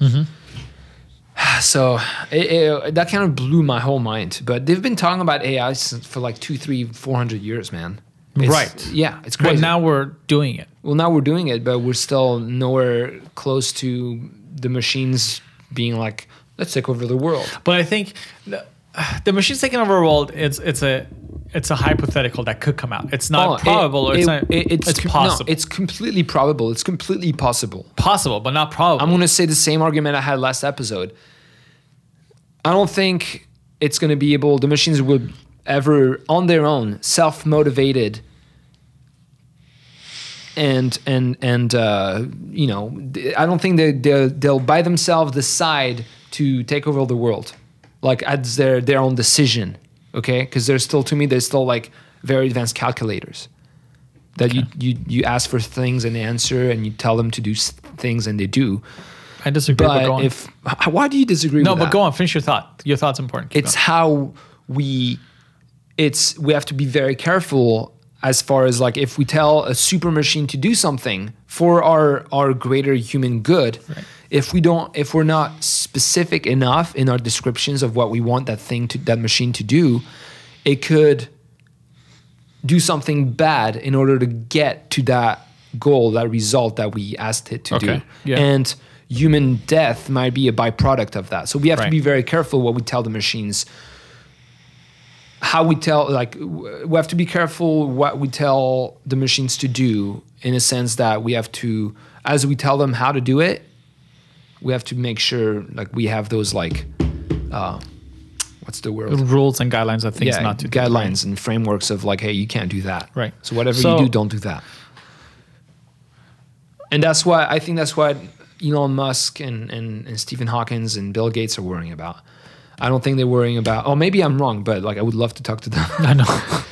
So it, it, that kind of blew my whole mind. But they've been talking about AI since- for like two, three, four hundred years, man. It's- Right. Yeah, it's great. But now we're doing it. Well, now we're doing it, but we're still nowhere close to the machines being like, let's take over the world. But I think the, the machines taking over the world. It's it's a it's a hypothetical that could come out. It's not Oh, it- probable. or it's it- not. it- it's com- possible. No, it's completely probable. It's completely possible. possible, but not probable. I'm going to say the same argument I had last episode. I don't think it's going to be able, the machines will ever, on their own, self motivated. And and and uh, you know, I don't think they they'll, they'll by themselves decide to take over the world, like as their their own decision. Okay, because they're still to me they're still like very advanced calculators that you, you you ask for things and they answer and you tell them to do things and they do. I disagree. But, But if why do you disagree? no, but that? go on. Finish your thought. Your thought's important. Keep It's going. how we. It's we have to be very careful as far as like if we tell a super machine to do something for our our greater human good. If we don't, if we're not specific enough in our descriptions of what we want that thing to that machine to do, it could do something bad in order to get to that goal, that result that we asked it to do. Okay, yeah. And human death might be a byproduct of that. So we have to be very careful what we tell the machines. How we tell, like, we have to be careful what we tell the machines to do in a sense that we have to, as we tell them how to do it, we have to make sure, like, we have those, like, uh, what's the word? rules and guidelines of things yeah, not to do. guidelines and frameworks of like, hey, you can't do that. Right. So whatever So- you do, don't do that. And that's why I think that's what Elon Musk and, and, and Stephen Hawkins and Bill Gates are worrying about. I don't think they're worrying about. Oh, maybe I'm wrong, but like I would love to talk to them. I know.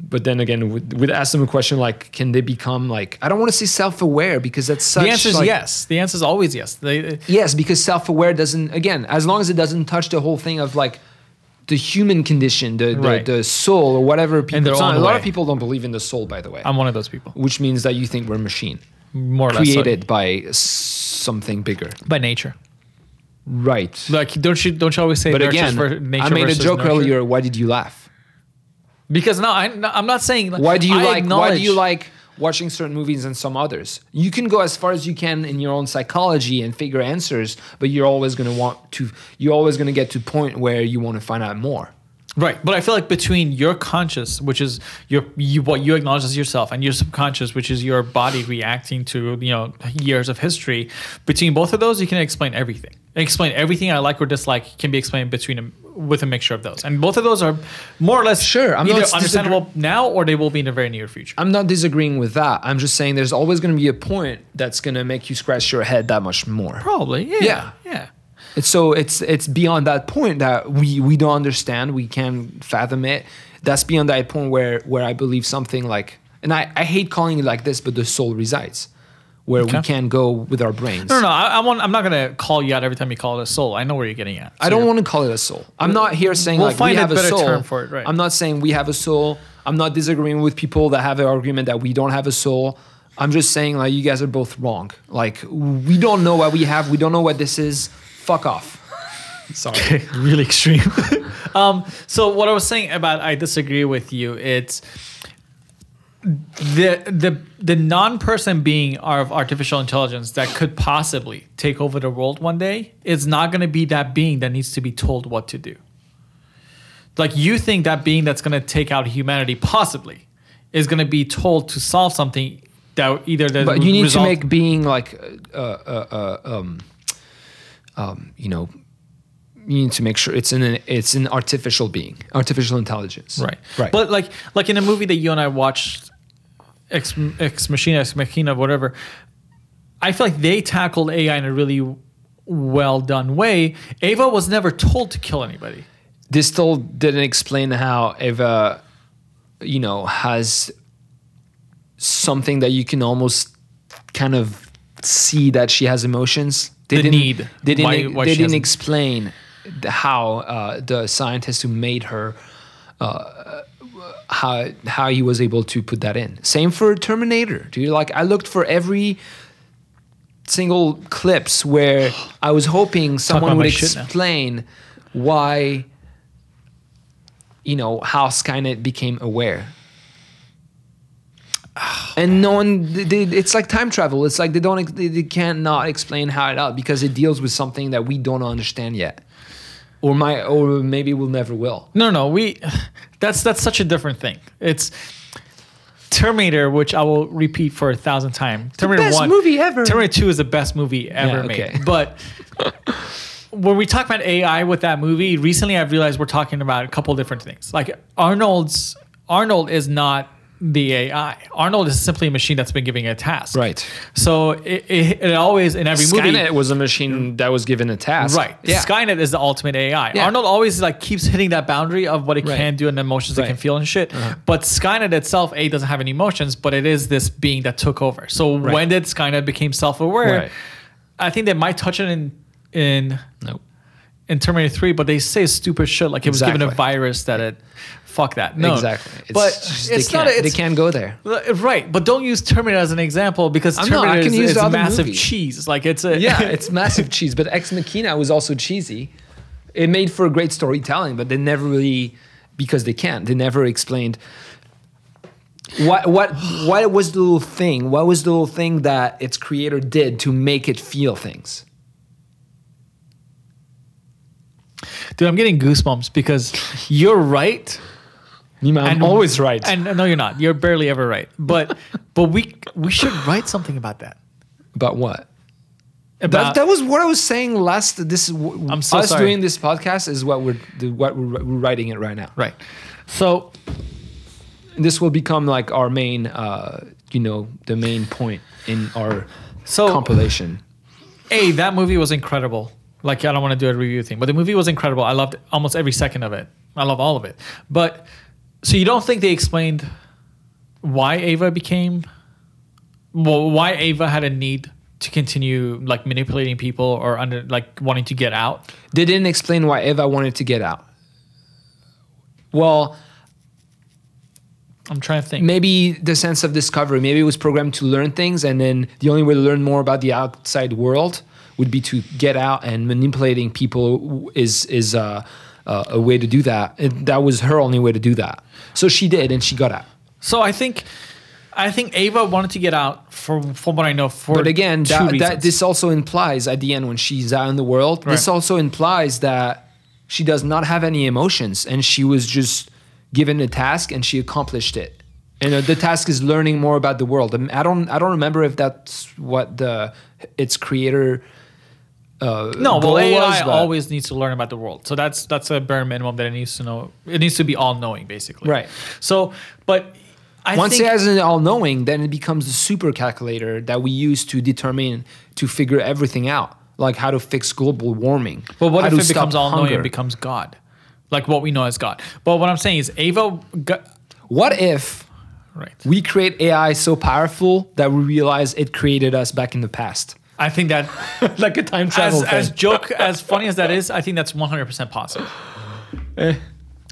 but then again, would, would ask them a question like, can they become like? I don't want to say self-aware because that's such. the answer is like- yes. The answer is always yes. They, Yes, because self-aware doesn't. Again, as long as it doesn't touch the whole thing of like the human condition, the the, Right. the soul or whatever. People, not- a lot of people don't believe in the soul, by the way, I'm one of those people. which means that you think we're a machine More or less so. created by something bigger, by nature. right? Like don't you don't you always say but again, for nature I made a joke nurture? earlier. Why did you laugh? Because no, I, I'm not saying. Why do you I like? Why do you like watching certain movies and some others? You can go as far as you can in your own psychology and figure answers, but you're always going to want to. You're always going to get to a point where you want to find out more. Right, but I feel like between your conscious, which is your you what you acknowledge as yourself, and your subconscious, which is your body reacting to you know years of history, between both of those, you can explain everything. Explain everything I like or dislike can be explained between them with a mixture of those, and both of those are more or less Sure, I'm either not understandable now or they will be in the very near future. I'm not disagreeing with that. I'm just saying there's always going to be a point that's going to make you scratch your head that much more. Probably, yeah, Yeah. yeah. It's so it's it's beyond that point that we we don't understand. We can't fathom it. That's beyond that point where where I believe something like, and I I hate calling it like this, but the soul resides, where we can go with our brains. No, no, no. I, I want, I'm not gonna call you out every time you call it a soul. I know where you're getting at. I don't want to call it a soul. I'm not here saying We'll like find we have a, better soul. term for it, right. I'm not saying we have a soul. I'm not disagreeing with people that have an argument that we don't have a soul. I'm just saying like you guys are both wrong. Like we don't know what we have. We don't know what this is. Fuck off. Sorry. really extreme. um, so what I was saying about I disagree with you. It's the the the non-person being of artificial intelligence that could possibly take over the world one day is not going to be that being that needs to be told what to do. Like you think that being that's going to take out humanity possibly is going to be told to solve something that either the But you need result- to make being like, uh, uh, uh, um, um, you know, you need to make sure it's an it's an artificial being, artificial intelligence. Right. Right. But like like in a movie that you and I watched, Ex, Ex Machina, Ex Machina, whatever, I feel like they tackled AI in a really well done way. Ava was never told to kill anybody. this still didn't explain how Ava, you know, has something that you can almost kind of see that she has emotions. They The didn't, need. They didn't. Why- why they didn't hasn't- explain how uh, the scientist who made her. Uh, how how he was able to put that in. Same for Terminator, dude. Like I looked for every single clips where I was hoping someone would my shit now. explain why you know how Skynet became aware. And no one, they, it's like time travel. It's like they don't, they, they can't explain how it out because it deals with something that we don't understand yet, or my, or maybe we'll never will. No, no, we. That's that's such a different thing. It's Terminator, which I will repeat for a thousand times. Terminator one, best One, movie ever. Terminator Two is the best movie ever Yeah, okay. made. But when we talk about AI with that movie, recently I've realized we're talking about a couple different things. Like Arnold's Arnold is not the AI. Arnold is simply a machine that's been giving a task. Right. So it, it, it always in every movie Skynet was a machine that was given a task. Right. Yeah. Skynet is the ultimate AI. Yeah. Arnold always like keeps hitting that boundary of what it Right. can do and the emotions it can feel and shit. Uh-huh. But Skynet itself, A, doesn't have any emotions, but it is this being that took over. So when did Skynet become self-aware? Right. I think they might touch it in in Nope. In Terminator 3, but they say stupid shit like it was given a virus that it fuck that. No. exactly. It's but just- it's not a, they can't go there. Right, but don't use Terminator as an example because I'm not. I Terminator can is, use is massive movie. cheese. Like it's a Yeah, it's massive cheese. But Ex Machina was also cheesy. It made for great storytelling, but they never really, because they can't. They never explained what what what was the little thing. What was the little thing that its creator did to make it feel things? Dude, I'm getting goosebumps because you're right. I'm And- always right. And no, you're not. You're barely ever right. But but we we should write something about that. About what? About That, that was what I was saying last. This I'm so us sorry. doing this podcast is what we're what we're, we're writing it right now. right. So This will become like our main, uh, you know, the main point in our So- compilation. A, that movie was incredible. Like I don't want to do a review thing, but the movie was incredible. I loved almost every second of it. I love all of it. But so you don't think they explained why Ava became well, why Ava had a need to continue like manipulating people or under like wanting to get out? They didn't explain why Ava wanted to get out. Well, I'm trying to think. maybe the sense of discovery. Maybe it was programmed to learn things, and then the only way to learn more about the outside world would be to get out, and manipulating people is is uh, uh, a way to do that. And that was her only way to do that. So she did, and she got out. So I think I think Ava wanted to get out from from what I know for But again, that, that this also implies at the end when she's out in the world, this also implies that she does not have any emotions and she was just given a task and she accomplished it. And uh, the task is learning more about the world. And I don't I don't remember if that's what the its creator uh, No, well, AI always needs to learn about the world. So that's that's a bare minimum that it needs to know. It needs to be all knowing, basically. Right. So, but I once think it has an all-knowing, then it becomes the super calculator that we use to determine to figure everything out. like how to fix global warming. But what if it becomes all knowing It becomes God? Like what we know as God. But what I'm saying is Ava got, What if right. we create AI so powerful that we realize it created us back in the past? I think that like a time travel as, as joke as funny as that is, I think that's 100% possible. Eh,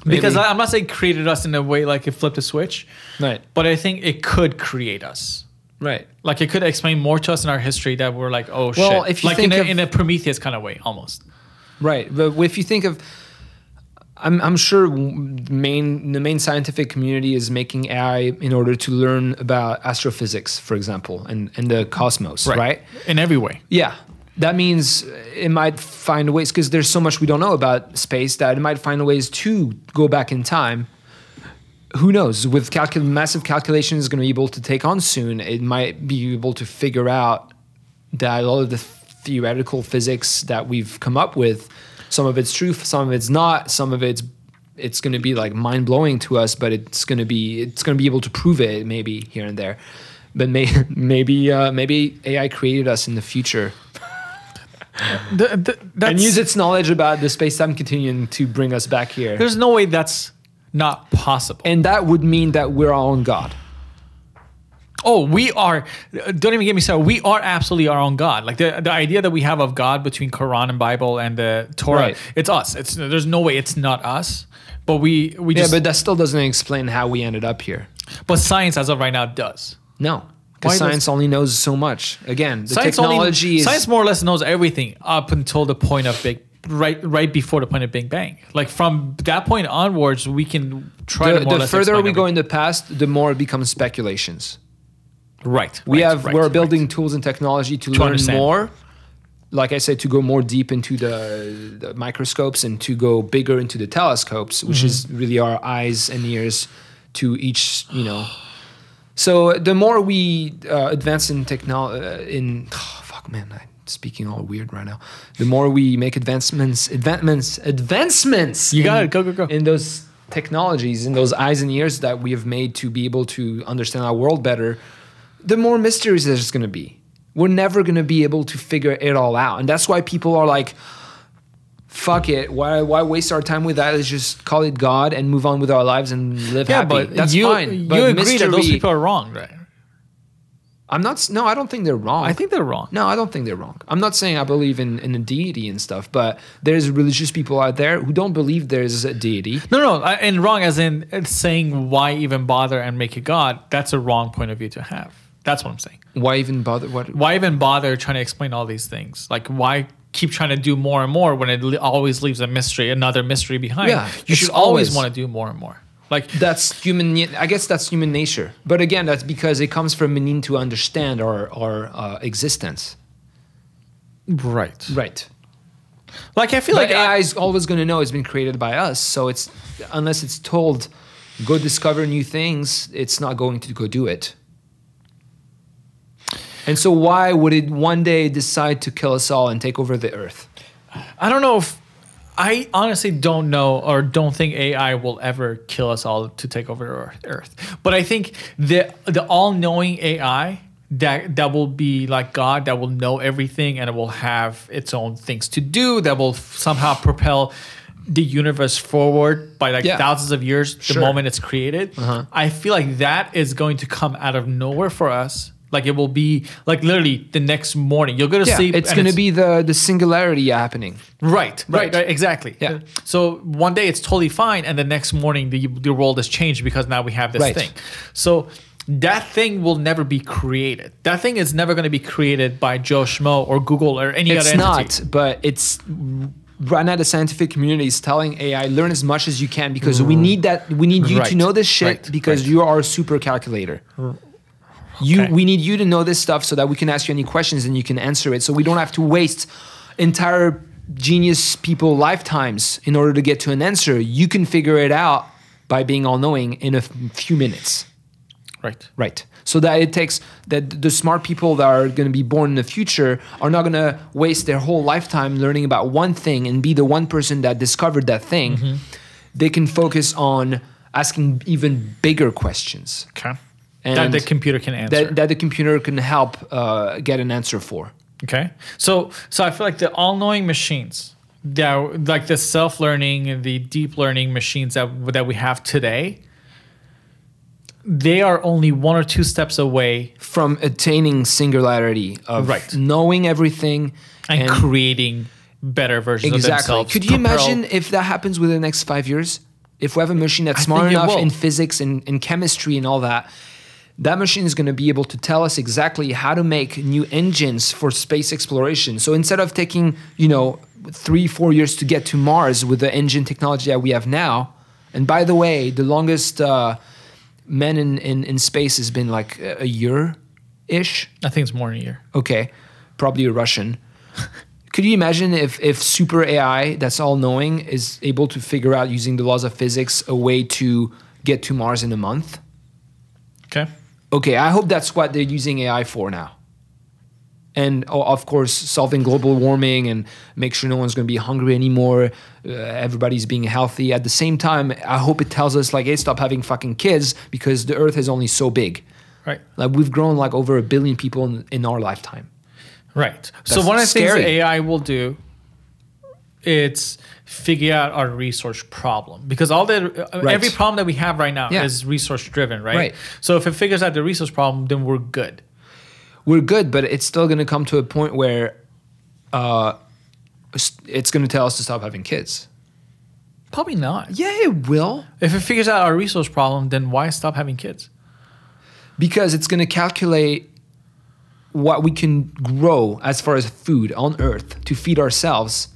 Because maybe. I- I'm not saying created us in a way like it flipped a switch, right, but I think it could create us. right. Like it could explain more to us in our history that we're like, oh Well, shit. if you like think in, a, of- in a Prometheus kind of way, almost. Right, but if you think of, I'm I'm sure main the main scientific community is making AI in order to learn about astrophysics, for example, and and the cosmos, right? In every way. Yeah, that means it might find ways because there's so much we don't know about space that it might find ways to go back in time. Who knows? With calcul- massive calculations going to be able to take on soon, it might be able to figure out that all of the theoretical physics that we've come up with, some of it's true, some of it's not, some of it's it's going to be like mind blowing to us, but it's going to be it's going to be able to prove it maybe here and there. But may, maybe uh, maybe AI created us in the future The- the- and use its knowledge about the space time continuum to bring us back here. There's no way that's not possible. and that would mean that we're our own God. Oh, we are. Don't even get me started. We are absolutely our own God. Like the the idea that we have of God between Quran and Bible and the Torah, Right. it's us. It's there's no way it's not us. But we we Yeah, just. but that still doesn't explain how we ended up here. but science as of right now does. No, because does- science only knows so much. Again, the Science technology only, is science more or less knows everything up until the point of big right right before the point of Big Bang. Like from that point onwards, we can try the, to the further we go in the past, the more it becomes speculations. Right, We right, have right, we're right. building tools and technology to, learn understand. more. Like I said, to go more deep into the, the microscopes and to go bigger into the telescopes, which is Mm-hmm. really our eyes and ears to each, you know. So the more we uh, advance in technology, uh, in fuck man, I'm speaking all weird right now. The more we make advancements, advancements, advancements. You got in- it. Go go go. in those technologies, in those eyes and ears that we have made to be able to understand our world better, the more mysteries there's going to be. We're never going to be able to figure it all out. And that's why people are like, fuck it. Why, why waste our time with that? Let's just call it God and move on with our lives and live yeah, happy. but that's you fine. you But agree that those people are wrong, right? I'm not, no, I don't think they're wrong. I think they're wrong. No, I don't think they're wrong. I'm not saying I believe in, in a deity and stuff, but there's religious people out there who don't believe there's a deity. No, no, I- and wrong as in saying why even bother and make a god. That's a wrong point of view to have. That's what I'm saying. Why even bother? What? Why even bother trying to explain all these things? Like, why keep trying to do more and more when it always leaves a mystery, another mystery behind? Yeah, you should always always- want to do more and more. Like, that's human i guess that's human nature but again that's because it comes from a need to understand our our uh, existence right, right like I feel but like ai I, is always going to know it's been created by us so it's unless it's told go discover new things it's not going to go do it and so why would it one day decide to kill us all and take over the earth I don't know if I honestly don't know or don't think AI will ever kill us all to take over Earth. But I think the the all knowing AI that that will be like God that will know everything and it will have its own things to do that will somehow propel the universe forward by like Yeah. thousands of years the moment it's created. Uh-huh. I feel like that is going to come out of nowhere for us. Like it will be like literally the next morning. You're gonna yeah, sleep. it's going to be the the singularity happening Right, right, Right. right, exactly. Yeah. So one day it's totally fine, and the next morning the the world has changed because now we have this Right. thing. So that thing will never be created. That thing is never going to be created by Joe Schmo or Google or any it's other entity. not but it's right now the scientific community is telling ai learn as much as you can because we mm. need that we need you to know this shit right, because right. you are a super calculator you Okay. we need you to know this stuff so that we can ask you any questions and you can answer it so we don't have to waste entire genius people lifetimes in order to get to an answer you can figure it out by being all-knowing in a f- few minutes Right. Right. So that it takes that the smart people that are going to be born in the future are not going to waste their whole lifetime learning about one thing and be the one person that discovered that thing. Mm-hmm. They can focus on asking even bigger questions Okay. And that the computer can answer. that, that the computer can help uh, get an answer for. Okay. So so I feel like the all-knowing machines, that like the self-learning and the deep learning machines that that we have today, they are only one or two steps away From attaining singularity of Right. knowing everything and, creating better versions of exactly. themselves. Could you imagine if that happens within the next five years? If we have a machine that's I smart enough in physics and, and chemistry and all that, that machine is going to be able to tell us exactly how to make new engines for space exploration. So instead of taking, you know, three, four years to get to Mars with the engine technology that we have now, and by the way, the longest uh, men in, in, in space has been like a year ish. I think it's more than a year. Okay, probably a Russian. Could you imagine if if super AI that's all knowing is able to figure out using the laws of physics a way to get to Mars in a month? Okay. Okay, I hope that's what they're using AI for now. And of course, solving global warming and make sure no one's going to be hungry anymore. Uh, everybody's being healthy. At the same time, I hope it tells us like, hey, stop having fucking kids because the Earth is only so big. Right. Like we've grown like over a billion people in, in our lifetime. Right. so That's one of the things scary. AI will do, it's figure out our resource problem because all the Right. every problem that we have right now Yeah. is resource driven, right? Right. So if it figures out the resource problem, then we're good. we're good, but it's still going to come to a point where uh, it's going to tell us to stop having kids. Probably not. Yeah, it will. If it figures out our resource problem, then why stop having kids? Because it's going to calculate what we can grow as far as food on Earth to feed ourselves.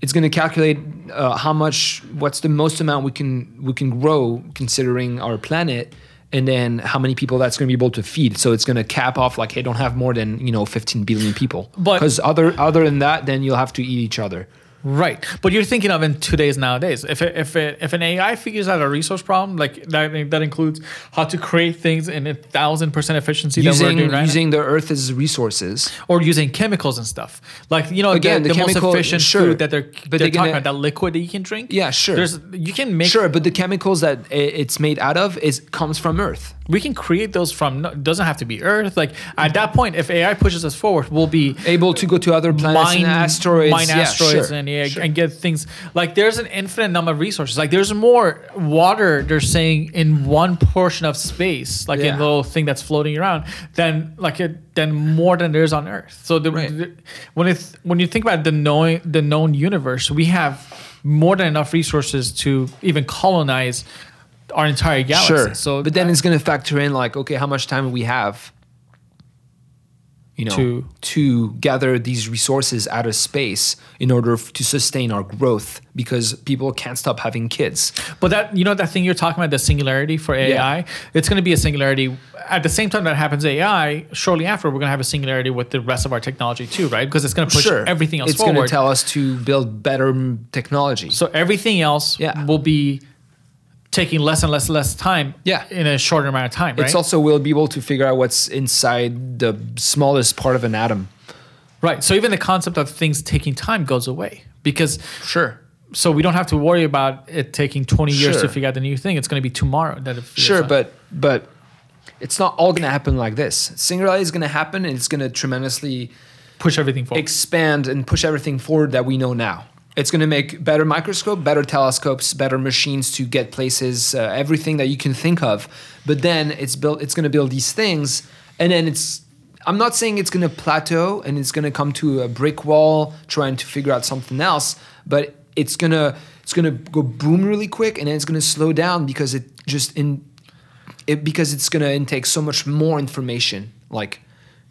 It's going to calculate uh, how much, what's the most amount we can we can grow considering our planet, and then how many people that's going to be able to feed. So it's going to cap off like, hey, don't have more than you know 15 billion people. Because other other than that, then you'll have to eat each other. Right, but you're thinking of in today's nowadays. If it, if it, if an AI figures out a resource problem, like that that includes how to create things in a thousand percent efficiency that we're using doing right now. using the Earth's resources. or using chemicals and stuff. Like you know, Again, the, the the, most efficient sure. food that they're But they're they're talking gonna- about, that liquid that you can drink. Yeah, sure. There's you can make Sure, but the chemicals that it's made out of is comes from Earth. We can create those from. No, doesn't have to be Earth. Like at that point, if AI pushes us forward, we'll be Able to go to other planets mine and asteroids. mine Yeah, asteroids sure, and yeah, sure. and get things like there's an infinite number of resources. Like there's more water they're saying in one portion of space, like Yeah. in the little thing that's floating around, than like it than more than there is on Earth. So the, Right. the- when it's when you think about the knowing the known universe, we have more than enough resources to even colonize our entire galaxy. Sure. So but then it's going to factor in like, okay, how much time do we have? You know, To- to gather these resources out of space in order f- to sustain our growth, because people can't stop having kids. But that you know that thing you're talking about the singularity for AI, it's going to be a singularity at the same time that happens AI. Shortly after, we're going to have a singularity with the rest of our technology too, right? Because it's going to push sure, everything else it's going to tell us to build better technology. so everything else Yeah. will be taking less and less and less time. Yeah. in a shorter amount of time, right? It's also we'll be able to figure out what's inside the smallest part of an atom. right. So even the concept of things taking time goes away because Sure. so we don't have to worry about it taking 20 years Sure. to figure out the new thing. It's going to be tomorrow that it Sure, out. but but it's not all going to happen like this. Singularity is going to happen, and it's going to tremendously push everything forward. expand and push everything forward that we know now. It's going to make better microscope, better telescopes, better machines to get places, uh, everything that you can think of. But then it's built. It's going to build these things, and then it's. I'm not saying it's going to plateau and it's going to come to a brick wall trying to figure out something else, but it's gonna it's gonna go boom really quick and then it's gonna slow down because it just in it because it's gonna intake so much more information. Like,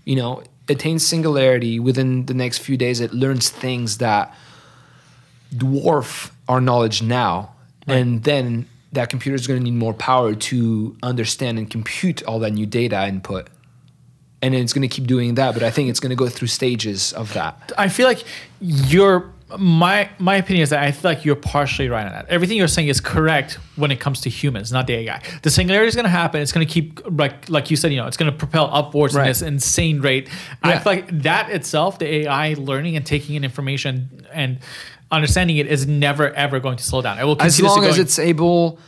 you know, attains singularity within the next few days. It learns things that dwarf our knowledge now, and then that computer is going to need more power to understand and compute all that new data input. And it's going to keep doing that, but I think it's going to go through stages of that. I feel like you're my my opinion is that I feel like you're partially right on that. Everything you're saying is correct when it comes to humans, not the AI. The singularity is going to happen. It's going to keep like like you said, you know, it's going to propel upwards Right. in this insane rate. I feel like that itself, the AI learning and taking in information and understanding it is never ever going to slow down. It will As long as it's able.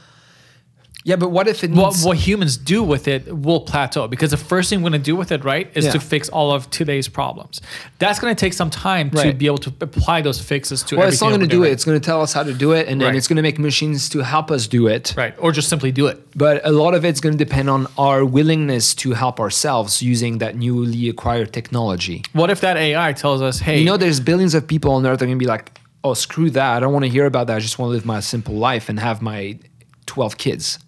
Yeah, but what if it what, needs? what humans do with it will plateau because the first thing we're going to do with it, right, is Yeah. to fix all of today's problems. That's going to take some time to be able to apply those fixes to well, it's not going to do it. It's going to tell us how to do it, and then Right. it's going to make machines to help us do it. Right. Or just simply do it. But a lot of it's going to depend on our willingness to help ourselves using that newly acquired technology. What if that AI tells us, hey, You know, there's billions of people on Earth that are going to be like, "Oh, screw that! I don't want to hear about that. I just want to live my simple life and have my 12 kids."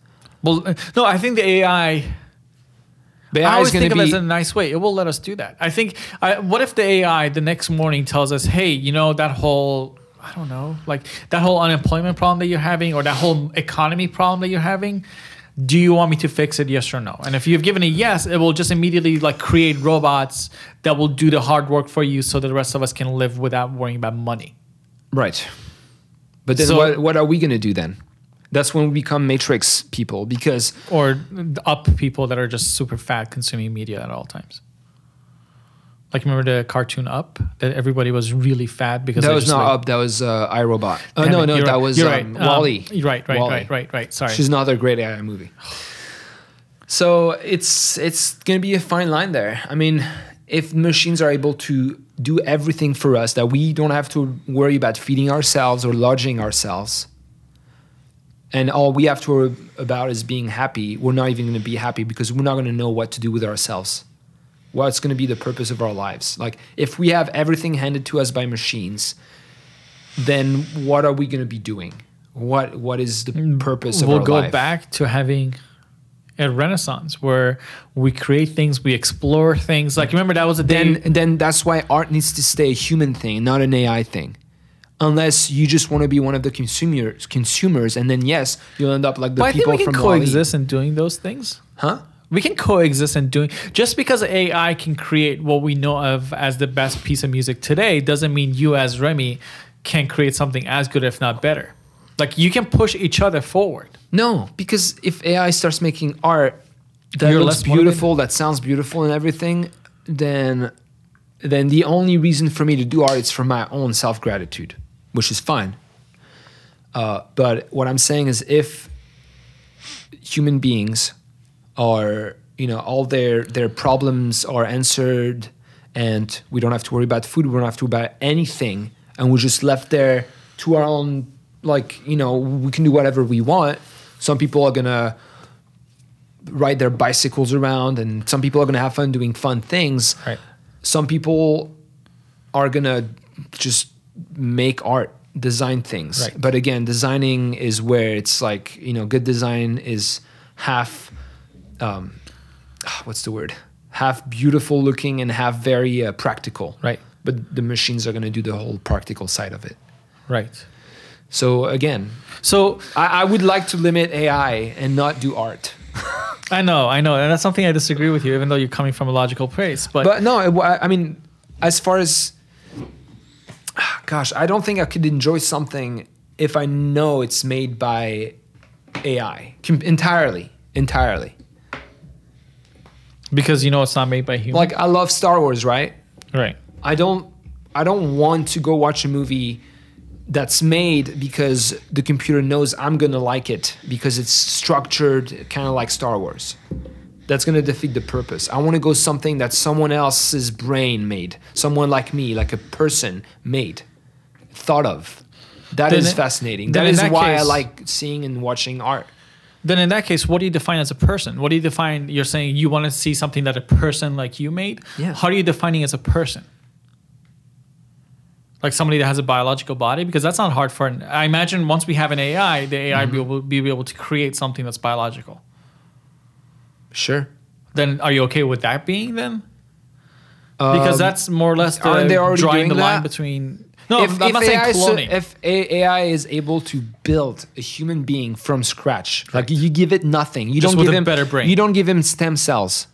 well, no, I think the AI. I AI always is going think to of it as a nice way. It will let us do that. I think. I, what if the AI the next morning tells us, hey, you know that whole I don't know, like that whole unemployment problem that you're having, or that whole economy problem that you're having. Do you want me to fix it? Yes or no? And if you've given a yes, it will just immediately like create robots that will do the hard work for you, so that the rest of us can live without worrying about money. Right. But then So- what, what are we going to do then? That's when we become matrix people because or up people that are just super fat consuming media at all times. Like remember the cartoon Up that everybody was really fat because that was not like, up. That was uh, iRobot. Oh no, no, that right, was um, right. Um, WALL-E. right, right, right, right, right. Sorry. she's another great AI movie. So it's it's gonna be a fine line there. I mean, if machines are able to do everything for us, that we don't have to worry about feeding ourselves or lodging ourselves, and all we have to worry about is being happy, we're not even gonna be happy because we're not gonna know what to do with ourselves. What's gonna be the purpose of our lives? Like if we have everything handed to us by machines, then what are we gonna be doing? What what is the mm, purpose of we'll our go back to having a renaissance where we create things, we explore things. Like remember that was a day. then then that's why art needs to stay a human thing, not an AI thing. Unless you just want to be one of the consumers, consumers, and then yes, you'll end up like the but I think people we can from coexist in doing those things. huh? We can coexist in doing just because AI can create what we know of as the best piece of music today doesn't mean you as Remy can create something as good if not better. Like you can push each other forward. No, because if AI starts making art that You're looks beautiful, that sounds beautiful, and everything, then then the only reason for me to do art is for my own self gratitude, which is fine. Uh, but what I'm saying is, if human beings are, you know, all their their problems are answered, and we don't have to worry about food, we don't have to worry about anything, and we're just left there to our own, like, you know, we can do whatever we want. Some people are gonna ride their bicycles around, and some people are gonna have fun doing fun things. Right. Some people are gonna just make art, design things. Right. But again, designing is where it's like you know, good design is half, um, what's the word? Half beautiful looking and half very uh, practical. Right. But the machines are gonna do the whole practical side of it. Right. So again, So I, I would like to limit AI and not do art. I know, I know, and that's something I disagree with you, even though you're coming from a logical place. But, But no, I I mean, as far as, gosh, I don't think I could enjoy something if I know it's made by AI entirely, entirely. because you know it's not made by humans. Like I love Star Wars, right? right. I don't, I don't want to go watch a movie that's made because the computer knows I'm gonna like it because it's structured kind of like Star Wars. That's gonna defeat the purpose. I want to go something that someone else's brain made, someone like me, like a person made, thought of. That Then is it- fascinating. That is That in is that why I like seeing and watching art. Then in that case, what do you define as a person? What do you define? You're saying you want to see something that a person like you made. Yeah. How are you defining as a person? Like somebody that has a biological body, because that's not hard for. An, I imagine once we have an AI, the AI Mm-hmm. will be able, be able to create something that's biological. Sure. Then are you okay with that being then? Because Um, that's more or less the aren't they already drawing the doing line between. No, I'm not saying AI cloning. if AI is able to build a human being from scratch, like you give it nothing, you Just don't with give a him better brain. You don't give him stem cells.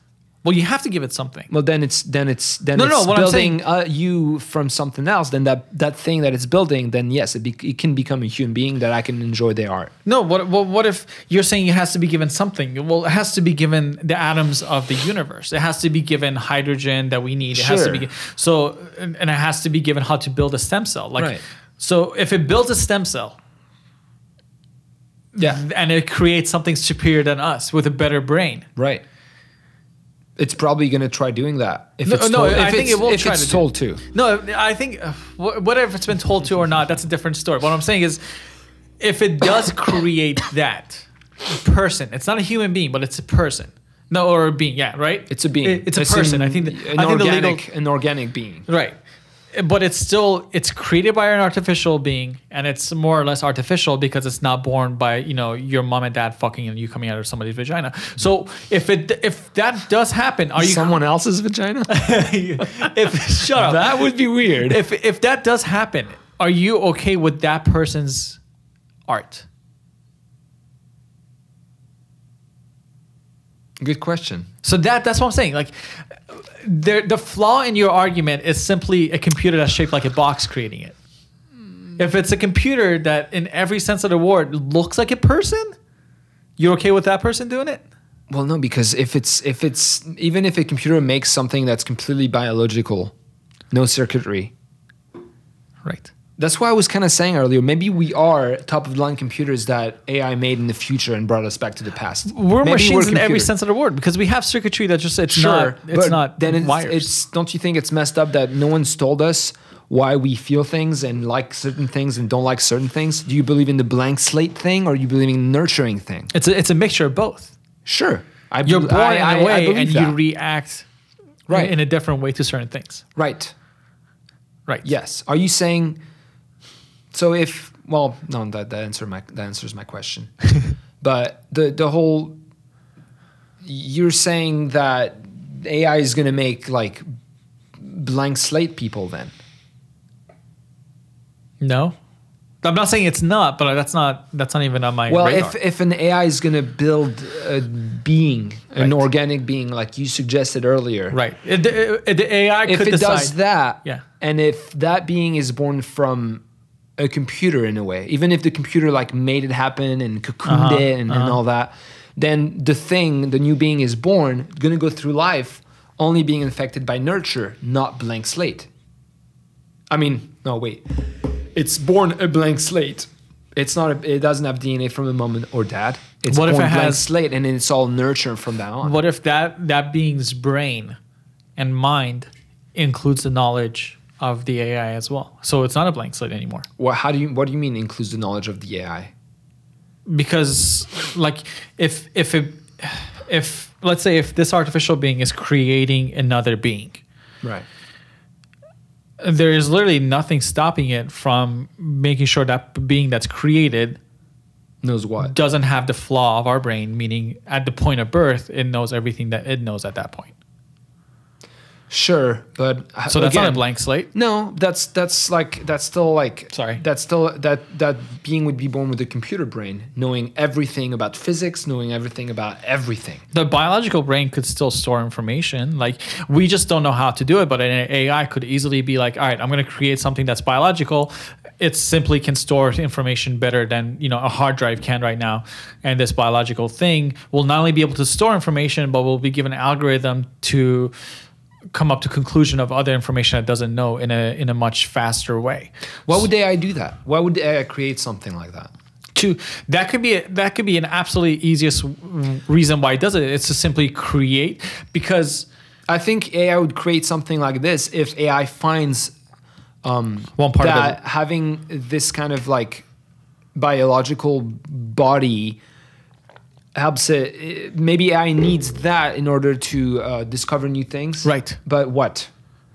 Well, you have to give it something. Well, then it's then it's then No, it's no, what I'm building uh, you from something else. Then that that thing that it's building, then yes, it, be, it can become a human being that I can enjoy their art. No, what, what what if you're saying it has to be given something? Well, it has to be given the atoms of the universe. It has to be given hydrogen that we need. It has to be Sure. so, and and it has to be given how to build a stem cell. Like, Right. so if it builds a stem cell, Yeah, and it creates something superior than us with a better brain. Right. It's probably going to try doing that. If No, it's no, told, I think it will if try it's to do- told to. No, I think uh, whatever it's been told to or not, that's a different story. What I'm saying is, if it does create that person, it's not a human being, but it's a person. No, or a being. Yeah, right. It's a being. It- it's a person. an- I think. The, an I think the organic, legal. an organic being. Right. But it's still it's created by an artificial being, and it's more or less artificial because it's not born by you know your mom and dad fucking and you coming out of somebody's vagina. So if it if that does happen, are you Someone else's vagina? if shut up that would be weird. if if that does happen, are you okay with that person's art? Good question. So that that's what I'm saying. Like, there, the flaw in your argument is simply a computer that's shaped like a box creating it. Hmm. If it's a computer that, in every sense of the word, looks like a person, you're okay with that person doing it? Well, no, because if it's if it's even if a computer makes something that's completely biological, no circuitry. Right. That's why I was kind of saying earlier. Maybe we are top of the line computers that AI made in the future and brought us back to the past. We're Maybe machines in every sense of the word because we have circuitry that just it's Sure, not it's not then it's, wires. it's don't you think it's messed up that no one's told us why we feel things and like certain things and don't like certain things? Do you believe in the blank slate thing or you believe in nurturing thing? it's a, it's a mixture of both. Sure, I You're born I- in a way and that. you react Right. in a different way to certain things. right. Right. Yes. Are you saying? So if well, no, that that answer my that answers my question. but the the whole you're saying that AI is going to make like blank slate people then. No. I'm not saying it's not, but that's not that's not even on my Well, radar. if if an AI is going to build a being, an organic being, like you suggested earlier, right. It- the, the AI If could it decide. does that, Yeah. and if that being is born from a computer in a way, even if the computer like made it happen and cocooned Uh-huh, it and, and uh-huh. all that, then the thing, the new being is born, to go through life only being infected by nurture, not blank slate. I mean, no, wait. It's born a blank slate. It's not. A, it doesn't have DNA from a mom or dad. It's What if it blank has- slate, and it's all nurture from that on. What if that that being's brain and mind includes the knowledge of the AI as well? So it's not a blank slate anymore. What, how do you? What do you mean includes the knowledge of the AI? Because like if if it if let's say if this artificial being is creating another being, Right. there is literally nothing stopping it from making sure that being that's created Knows what? doesn't have the flaw of our brain, meaning at the point of birth, it knows everything that it knows at that point. Sure, but So that's not a blank slate. No, that's that's like that's still like Sorry. That's still that that being would be born with a computer brain, knowing everything about physics, knowing everything about everything. The biological brain could still store information. Like we just don't know how to do it, but an AI could easily be like, all right, I'm going to create something that's biological. It simply can store information better than you know a hard drive can right now. And this biological thing will not only be able to store information, but will be given an algorithm to come up to conclusion of other information it doesn't know in a in a much faster way. Why would AI do that? Why would AI create something like that? to that could be a, that could be an absolutely easiest reason why it does it. It's to simply create because I think AI would create something like this if AI finds um, one part that having this kind of like biological body helps it. Maybe AI needs that in order to uh, discover new things. Right. But what?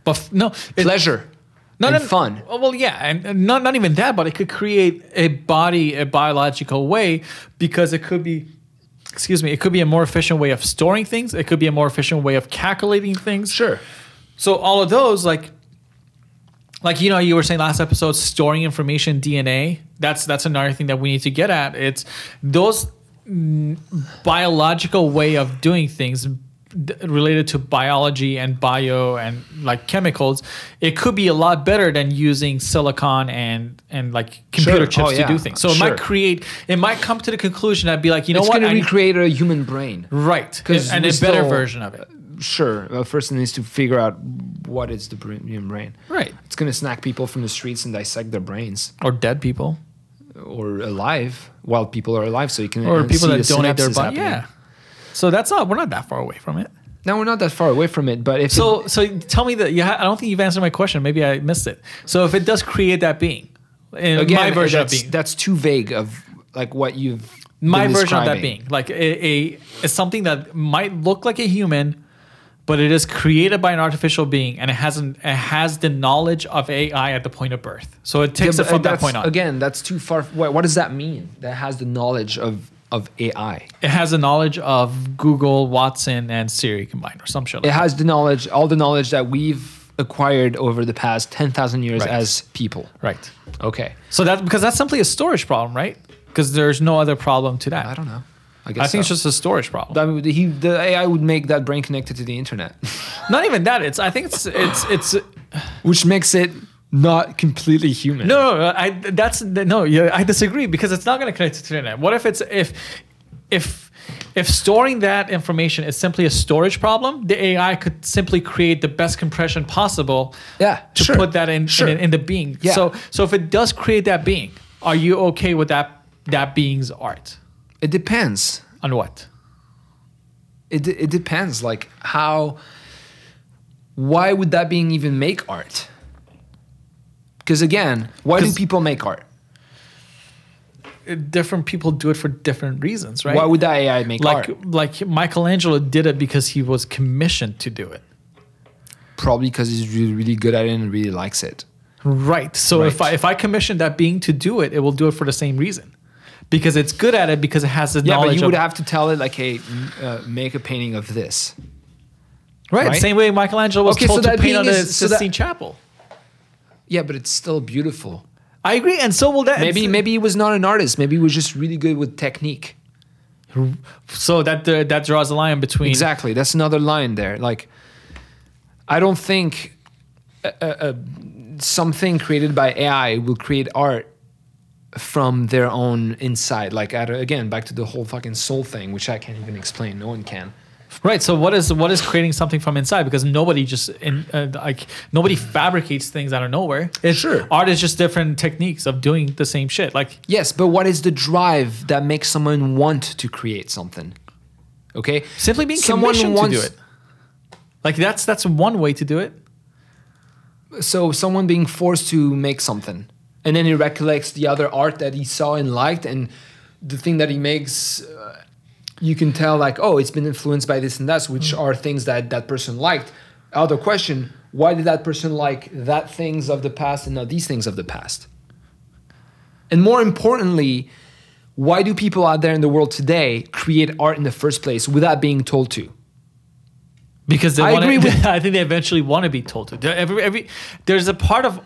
but f- no, it, Pleasure. no, and no, fun. oh, Well, yeah, and, and not not even that, but it could create a body a biological way because it could be. Excuse me. It could be a more efficient way of storing things. It could be a more efficient way of calculating things. Sure. So all of those, like, like you know, you were saying last episode, storing information, DNA. That's that's another thing that we need to get at. It's those Mm, biological way of doing things related to biology and bio and like chemicals. It could be a lot better than using silicon and and like computer Sure. chips Oh, to yeah. do things. So it might create. It might come to the conclusion that be like, you know it's what, going to recreate a human brain. right, 'Cause and a better version of it. Sure. Well, first it needs to figure out what is the human brain. Right. It's going to snack people from the streets and dissect their brains. Or dead people. Or alive while people are alive, so you can or people that the donate their body. Yeah. So that's not we're not that far away from it. No, we're not that far away from it, but if it- So so tell me that you ha- I don't think you've answered my question. Maybe I missed it. So if it does create that being, in again, my version of that's, being, that's too vague of like what you've my version of that being, like a, a is something that might look like a human, but it is created by an artificial being, and it hasn't it has the knowledge of AI at the point of birth. So it takes Yeah, it from that point on. Again, that's too far. What, what does that mean? That has the knowledge of of AI. it has the knowledge of Google, Watson, and Siri combined, or some shit. It Like has the knowledge, all the knowledge that we've acquired over the past ten thousand years Right. as people. right. Okay, So that because that's simply a storage problem, right? Because there's no other problem to that. I don't know. I guess I think it's just a storage problem. That would- he, the AI would make that brain connected to the internet, Not even that. It's I think it's it's it's which makes it not completely human. no no. no I that's no. Yeah, I disagree because it's not going to connect to the internet. What if it's if if if storing that information is simply a storage problem, the AI could simply create the best compression possible. Yeah, to sure, put that in, sure. in in the being. Yeah. So so if it does create that being, are you okay with that that being's art? It depends. On what? It it depends. Like how. Why would that being even make art? Because again, why do people make art? Different people do it for different reasons, right? Why would that AI make like art? like Michelangelo did it because he was commissioned to do it. Probably because he's really really good at it and really likes it. Right. So if I if I commission that being to do it, it will do it for the same reason, because it's good at it because it has the Yeah, knowledge. but you would have to tell it like, hey, uh, make a painting of this. right. right? Same way Michelangelo was Okay, so told to that paint on the is- so that- Sistine Chapel. Yeah, but it's still beautiful. I agree, and so will that. Maybe maybe he was not an artist. Maybe he was just really good with technique. so that uh, that draws a line between Exactly. That's another line there. Like, I don't think a, a, a- something created by AI will create art from their own inside. Like, again, back to the whole fucking soul thing, which I can't even explain. No one can. Right. So what is what is creating something from inside? Because nobody just in uh, like nobody fabricates things out of nowhere. It's, Sure. Art is just different techniques of doing the same shit. Like Yes, but what is the drive that makes someone want to create something? Okay, simply being Someone commissioned wants- to do it. Like that's that's one way to do it. so someone being forced to make something and then he recollects the other art that he saw and liked and the thing that he makes uh, you can tell like oh it's been influenced by this and that which are things that that person liked. Out other question why did that person like that things of the past and not these things of the past? And more importantly why do people out there in the world today create art in the first place without being told to? Because they I want agree with- I think they eventually want to be told to. Every, every, there's a part of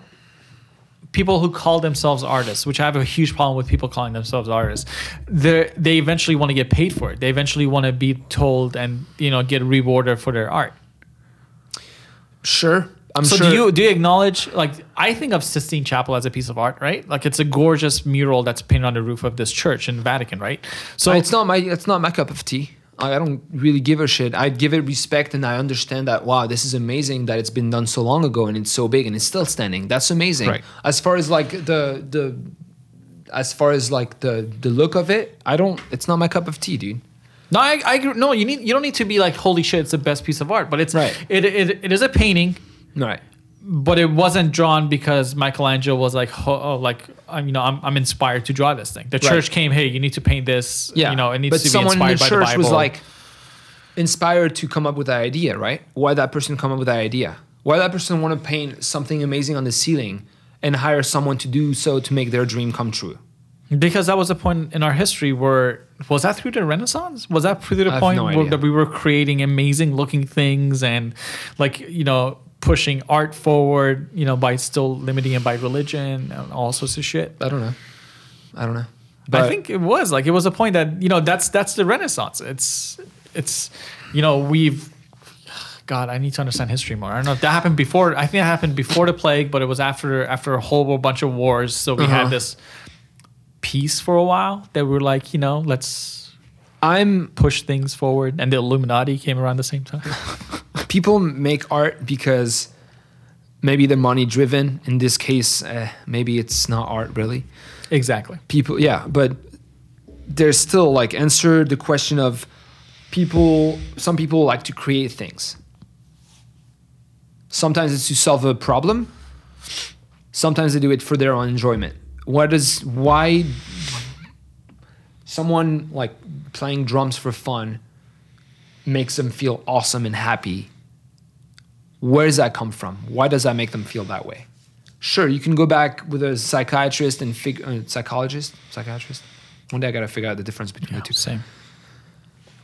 people who call themselves artists, which I have a huge problem with people calling themselves artists. They they eventually want to get paid for it. They eventually want to be told and you know get rewarded for their art. sure i'm so sure do you do you acknowledge like I think of Sistine Chapel as a piece of art, right? Like it's a gorgeous mural that's painted on the roof of this church in Vatican, right? So it's not my it's not my cup of tea. I don't really give a shit. I give it respect and I understand that wow, this is amazing that it's been done so long ago and it's so big and it's still standing. That's amazing. Right. As far as like the the as far as like the the look of it, I don't it's not my cup of tea, dude. No, I, I agree. no. You need you don't need to be like holy shit. It's the best piece of art, but it's Right. It, it it is a painting, Right. But it wasn't drawn because Michelangelo was like oh, like I'm, you know I'm, I'm inspired to draw this thing. The Right. church came, hey, you need to paint this. Yeah. you know it needs but to be someone in inspired the by church the Bible. was like inspired to come up with that idea, right? Why that person come up with that idea? Why that person want to paint something amazing on the ceiling and hire someone to do so to make their dream come true? because that was a point in our history where was that through the Renaissance? Was that through the point no where that we were creating amazing looking things and like you know pushing art forward, you know, by still limiting it by religion and all sorts of shit. I don't know. I don't know. But I think it was like it was a point that you know that's that's the Renaissance. It's it's you know we've God I need to understand history more. I don't know if that happened before. I think it happened before the plague, but it was after after a whole bunch of wars. So we Uh-huh. had this peace for a while that we were like you know let's I'm push things forward, and the Illuminati came around the same time. people make art because maybe they're money driven. In this case, uh, maybe it's not art really. Exactly. People, yeah, but there's still like answer the question of people. Some people like to create things. Sometimes it's to solve a problem. Sometimes they do it for their own enjoyment. What is why someone like playing drums for fun makes them feel awesome and happy? Where does that come from? Why does that make them feel that way? Sure, you can go back with a psychiatrist and fig- uh, psychologist, psychiatrist. One day I gotta figure out the difference between the two Same.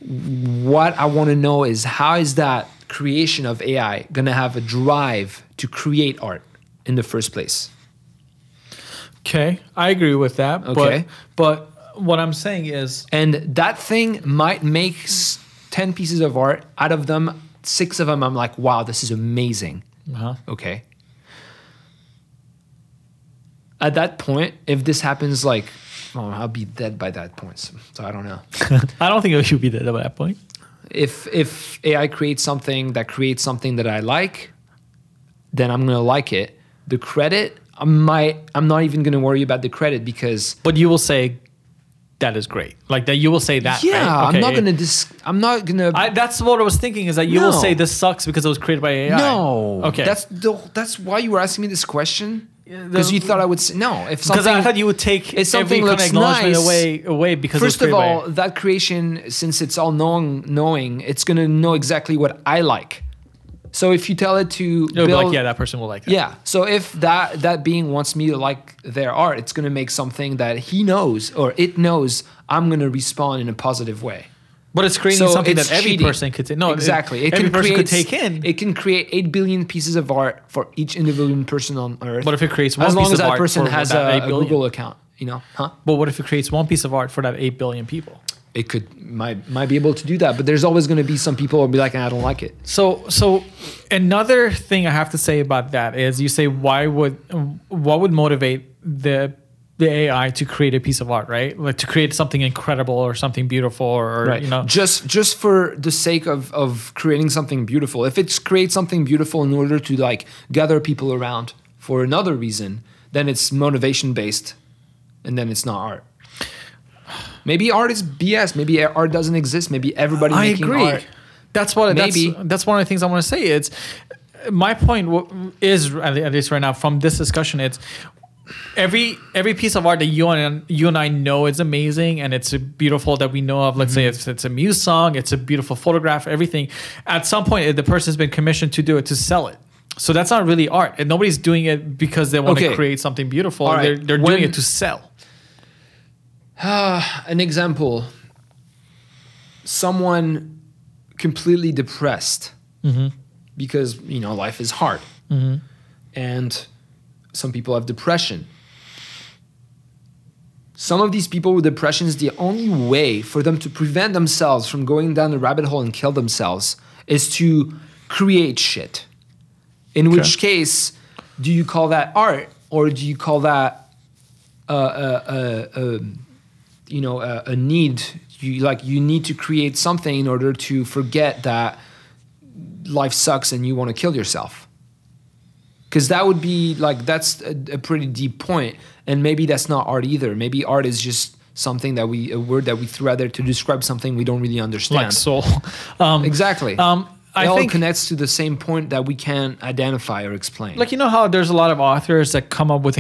what I want to know is how is that creation of AI going to have a drive to create art in the first place? Okay, I agree with that. Okay. But but what I'm saying is And that thing might make 10 pieces of art. Out of them, six of them, I'm like, wow, this is amazing. uh Okay. At that point, if this happens, like, oh, I'll be dead by that point. So, so I don't know. I don't think it should be there by that point. if if AI creates something that creates something that I like, then I'm gonna like it. The credit, I might I'm not even gonna worry about the credit because But you will say that is great. Like that you will say that. yeah, right? I'm not gonna dis I'm not gonna I, that's what I was thinking is that you will say this sucks because it was created by AI. no. Okay. That's the that's why you were asking me this question because you thought I would say no. If because I thought you would take if something looks nice- away away because First of all, created that creation, since it's all knowing, knowing, it's gonna know exactly what I like. So if you tell it to oh, it'll be build, like yeah, that person will like that. Yeah. So if that that being wants me to like their art, it's gonna make something that he knows or it knows I'm gonna respond in a positive way. But it's creating So something it's that every cheating. person could take. No, exactly. It, every person could take in. It can create eight billion pieces of art for each individual person on Earth. But if it creates one as long piece as of that art person for has that a, a. Google account, you know, huh? but what if it creates one piece of art for that eight billion people? It could might might be able to do that, but there's always gonna be some people who will be like, I don't like it. So, so another thing I have to say about that is, you say, why would what would motivate the the AI to create a piece of art, right? Like to create something incredible or something beautiful, or right you know, just just for the sake of of creating something beautiful if it's create something beautiful in order to like gather people around for another reason then it's motivation based and then it's not art maybe art is bs maybe art doesn't exist maybe everybody I making agree. art That's what Maybe. That's, that's one of the things I want to say. It's my point is at least right now from this discussion. It's every every piece of art that you and you and I know is amazing and it's beautiful that we know of. Let's say Mm-hmm. it's it's a muse song, it's a beautiful photograph, everything. At some point, the person's been commissioned to do it to sell it. So that's not really art, and nobody's doing it because they want Okay. to create something beautiful. Right. They're, they're doing it to sell. An example. Someone completely depressed. Because you know life is hard. And some people have depression. Some of these people with depression is the only way for them to prevent themselves from going down the rabbit hole and kill themselves is to create shit. In which case do you call that art or do you call that uh, uh, uh, um, you know a, a need. You like you need to create something in order to forget that life sucks and you want to kill yourself. Because that would be like that's a, a pretty deep point and maybe that's not art either. Maybe art is just something that we a word that we threw out there to describe something we don't really understand. Like soul. Um, exactly. Um, I it all connects to the same point that we can't identify or explain. Like you know how there's a lot of authors that come up with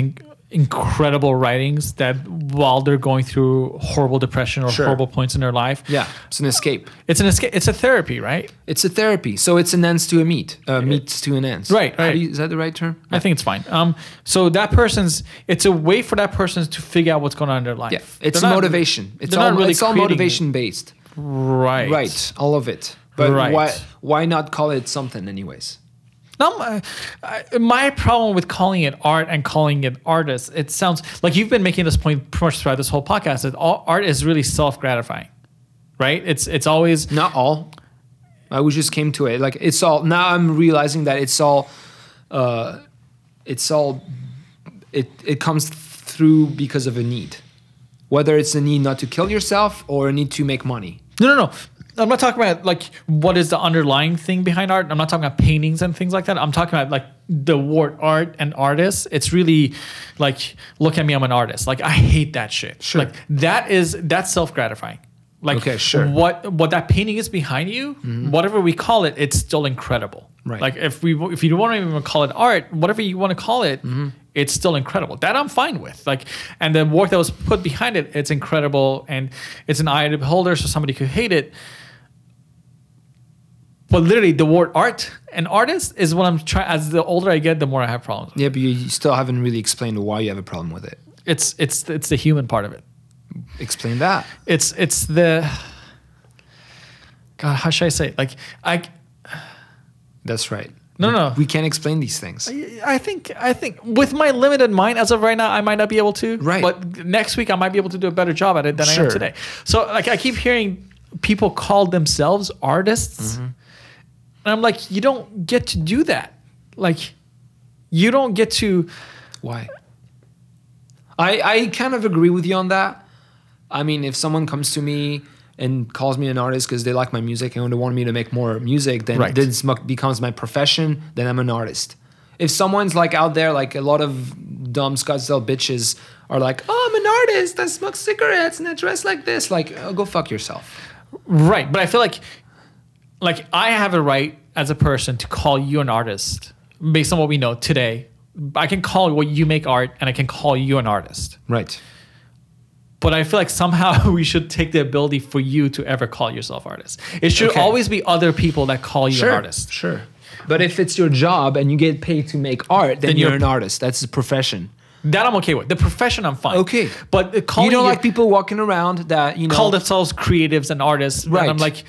incredible writings that while they're going through horrible depression or Sure. horrible points in their life yeah it's an escape it's an escape it's a therapy right it's a therapy so it's an ends to a meet uh, meets to an ends Right, right. you- is that the right term i think it's fine um so that person's it's a way for that person to figure out what's going on in their life Yeah, it's not- motivation. It's all really it's all motivation based. right Right, all of it. But Right. why why not call it something anyways? No, my, I- my problem with calling it art and calling it artist, it sounds like you've been making this point pretty much throughout this whole podcast. That all art is really self gratifying, right? It's it's always Not all. I we just came to it. Like it's all now I'm realizing that it's all uh it's all it it comes through because of a need. Whether it's a need not to kill yourself or a need to make money. No, no, no. I'm not talking about like what is the underlying thing behind art. I'm not talking about paintings and things like that. I'm talking about like the word art and artist. It's really like look at me, I'm an artist. Like I hate that shit. Sure. Like that is that's self gratifying. Like Okay, sure. Mm-hmm. what what that painting is behind you, whatever we call it, it's still incredible. Right. Like if we if you don't want to even call it art, whatever you want to call it, Mm-hmm. it's still incredible. That I'm fine with. Like and the work that was put behind it, it's incredible and it's an eye the beholder, so somebody could hate it. But literally, the word art and artist is what I'm trying. As the older I get, the more I have problems. with. Yeah, but you you still haven't really explained why you have a problem with it. It's it's it's the human part of it. Explain that. It's it's the God. How should I say? It? Like I That's right. No, We- no. We can't explain these things. I think I think with my limited mind as of right now, I might not be able to. Right. But next week I might be able to do a better job at it than I Sure. am today. So like I keep hearing people call themselves artists. Mm-hmm. And I'm like, you don't get to do that. Like you don't get to Why? I I kind of agree with you on that. I mean, if someone comes to me and calls me an artist because they like my music and they want me to make more music, then Right. this becomes my profession. Then I'm an artist. If someone's like out there, like a lot of dumb Scottsdale bitches are like, "Oh, I'm an artist. I smoke cigarettes and I dress like this," like, oh, go fuck yourself. Right. But I feel like like I have a right as a person to call you an artist based on what we know today. I can call what you make art and I can call you an artist. Right. But I feel like somehow we should take the ability for you to ever call yourself artist. It should Okay. always be other people that call you Sure. an artist. Sure. But if it's your job and you get paid to make art, then, Then you're, you're- an artist. That's a profession. That I'm okay with. The profession I'm fine. Okay. But calling you don't you- like people walking around that you know. call themselves creatives and artists. Right. And I'm like,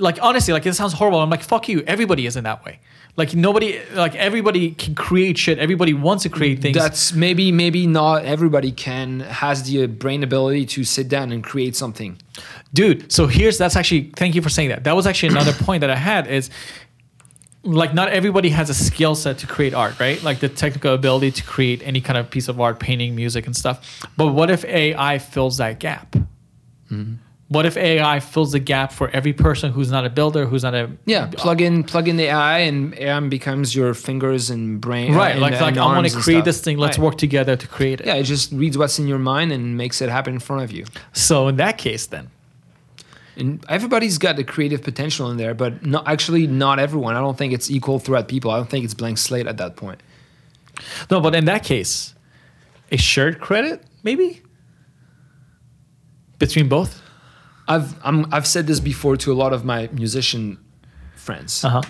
like honestly, like it sounds horrible. I'm like, fuck you. Everybody is in that way. Like nobody, like everybody can create shit. Everybody wants to create things. That's maybe maybe not everybody can has the brain ability to sit down and create something. dude so here's that's actually thank you for saying that that was actually another point that i had is like not everybody has a skill set to create art right like the technical ability to create any kind of piece of art painting music and stuff but what if ai fills that gap Mm-hmm. What if ai fills the gap for every person who's not a builder who's not a Yeah, plug in plug in the AI and AI becomes your fingers and brain. right and- like and like i want to create this thing let's Right. work together to create it Yeah, it just reads what's in your mind and makes it happen in front of you. so in that case then And everybody's got the creative potential in there, but not actually not everyone. I don't think it's equal throughout people. I don't think it's blank slate at that point. no but in that case a shared credit maybe between both I've I'm, I've said this before to a lot of my musician friends. Uh-huh.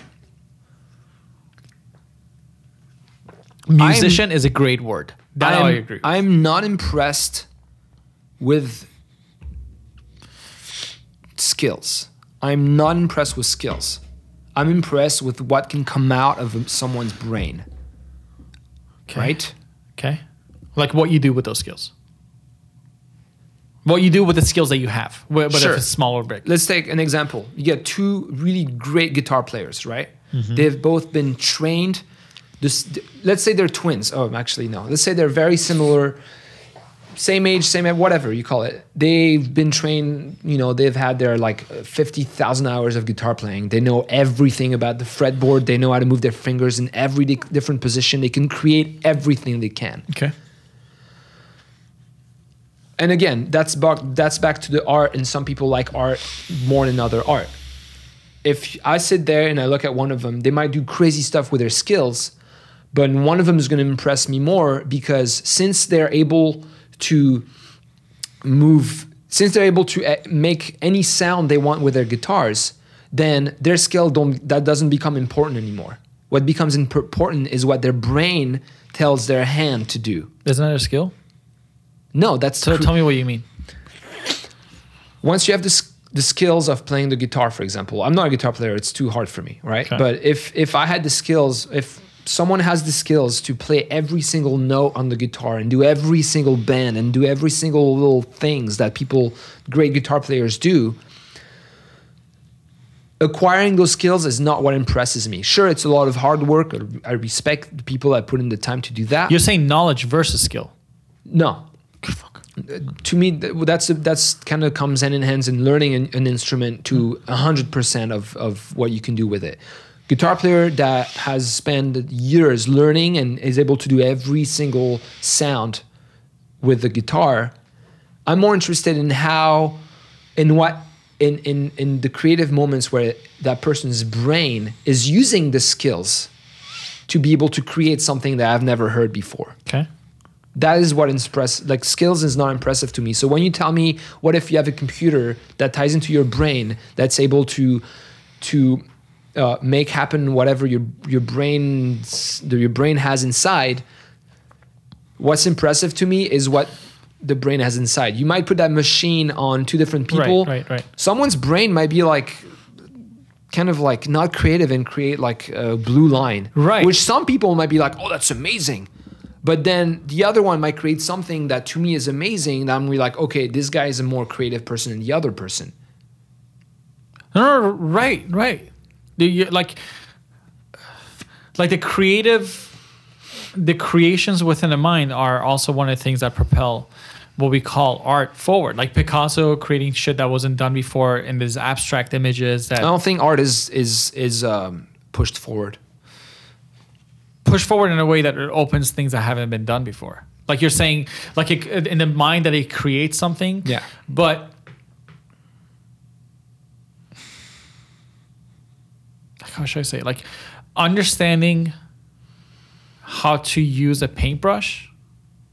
Musician is a great word. That I'm, I agree. with. I'm not impressed with skills. I'm not impressed with skills. I'm impressed with what can come out of someone's brain. Right? Okay. Like what you do with those skills. What you do with the skills that you have, wh- whether Sure. if it's small or big. Let's take an example. You get two really great guitar players, right? Mm-hmm. They've both been trained. This, let's say they're twins. Oh, actually, no. Let's say they're very similar, same age, same whatever you call it. They've been trained. You know, they've had their like fifty thousand hours of guitar playing. They know everything about the fretboard. They know how to move their fingers in every di- different position. They can create everything they can. Okay. And again that's back that's back to the art and some people like art more than other art. If i sit there and i look at one of them they might do crazy stuff with their skills but one of them is going to impress me more because since they're able to move since they're able to eh, make any sound they want with their guitars then their skill don't that doesn't become important anymore. What becomes important is what their brain tells their hand to do. Isn't that a skill? No that's So cr- tell me what you mean. once you have the, s- the skills of playing the guitar for example i'm not a guitar player it's too hard for me right Okay. but if if i had the skills if someone has the skills to play every single note on the guitar and do every single bend and do every single little things that people great guitar players do acquiring those skills is not what impresses me sure it's a lot of hard work i respect the people that put in the time to do that You're saying knowledge versus skill. no to me that's that's kind of comes hand in hands in learning an, an instrument to hundred percent of of what you can do with it. Guitar player that has spent years learning and is able to do every single sound with the guitar. I'm more interested in how, in what, in in in the creative moments where that person's brain is using the skills to be able to create something that I've never heard before Okay. That is what impress like skills is not impressive to me so when you tell me what if you have a computer that ties into your brain that's able to to uh, make happen whatever your your brain your brain has inside what's impressive to me is what the brain has inside you might put that machine on two different people right, right. someone's brain might be like kind of like not creative and create like a blue line Right. which some people might be like oh that's amazing but then the other one might create something that to me is amazing and i'm really like okay this guy is a more creative person than the other person No, no, right, right. The, you, like, like the creative, the creations within the mind are also one of the things that propel what we call art forward. Like Picasso creating shit that wasn't done before in these abstract images that i don't think art is is is um, pushed forward push forward in a way that it opens things that haven't been done before. Like you're saying, like it, in the mind that it creates something. Yeah. But how should I say? it? Like understanding how to use a paintbrush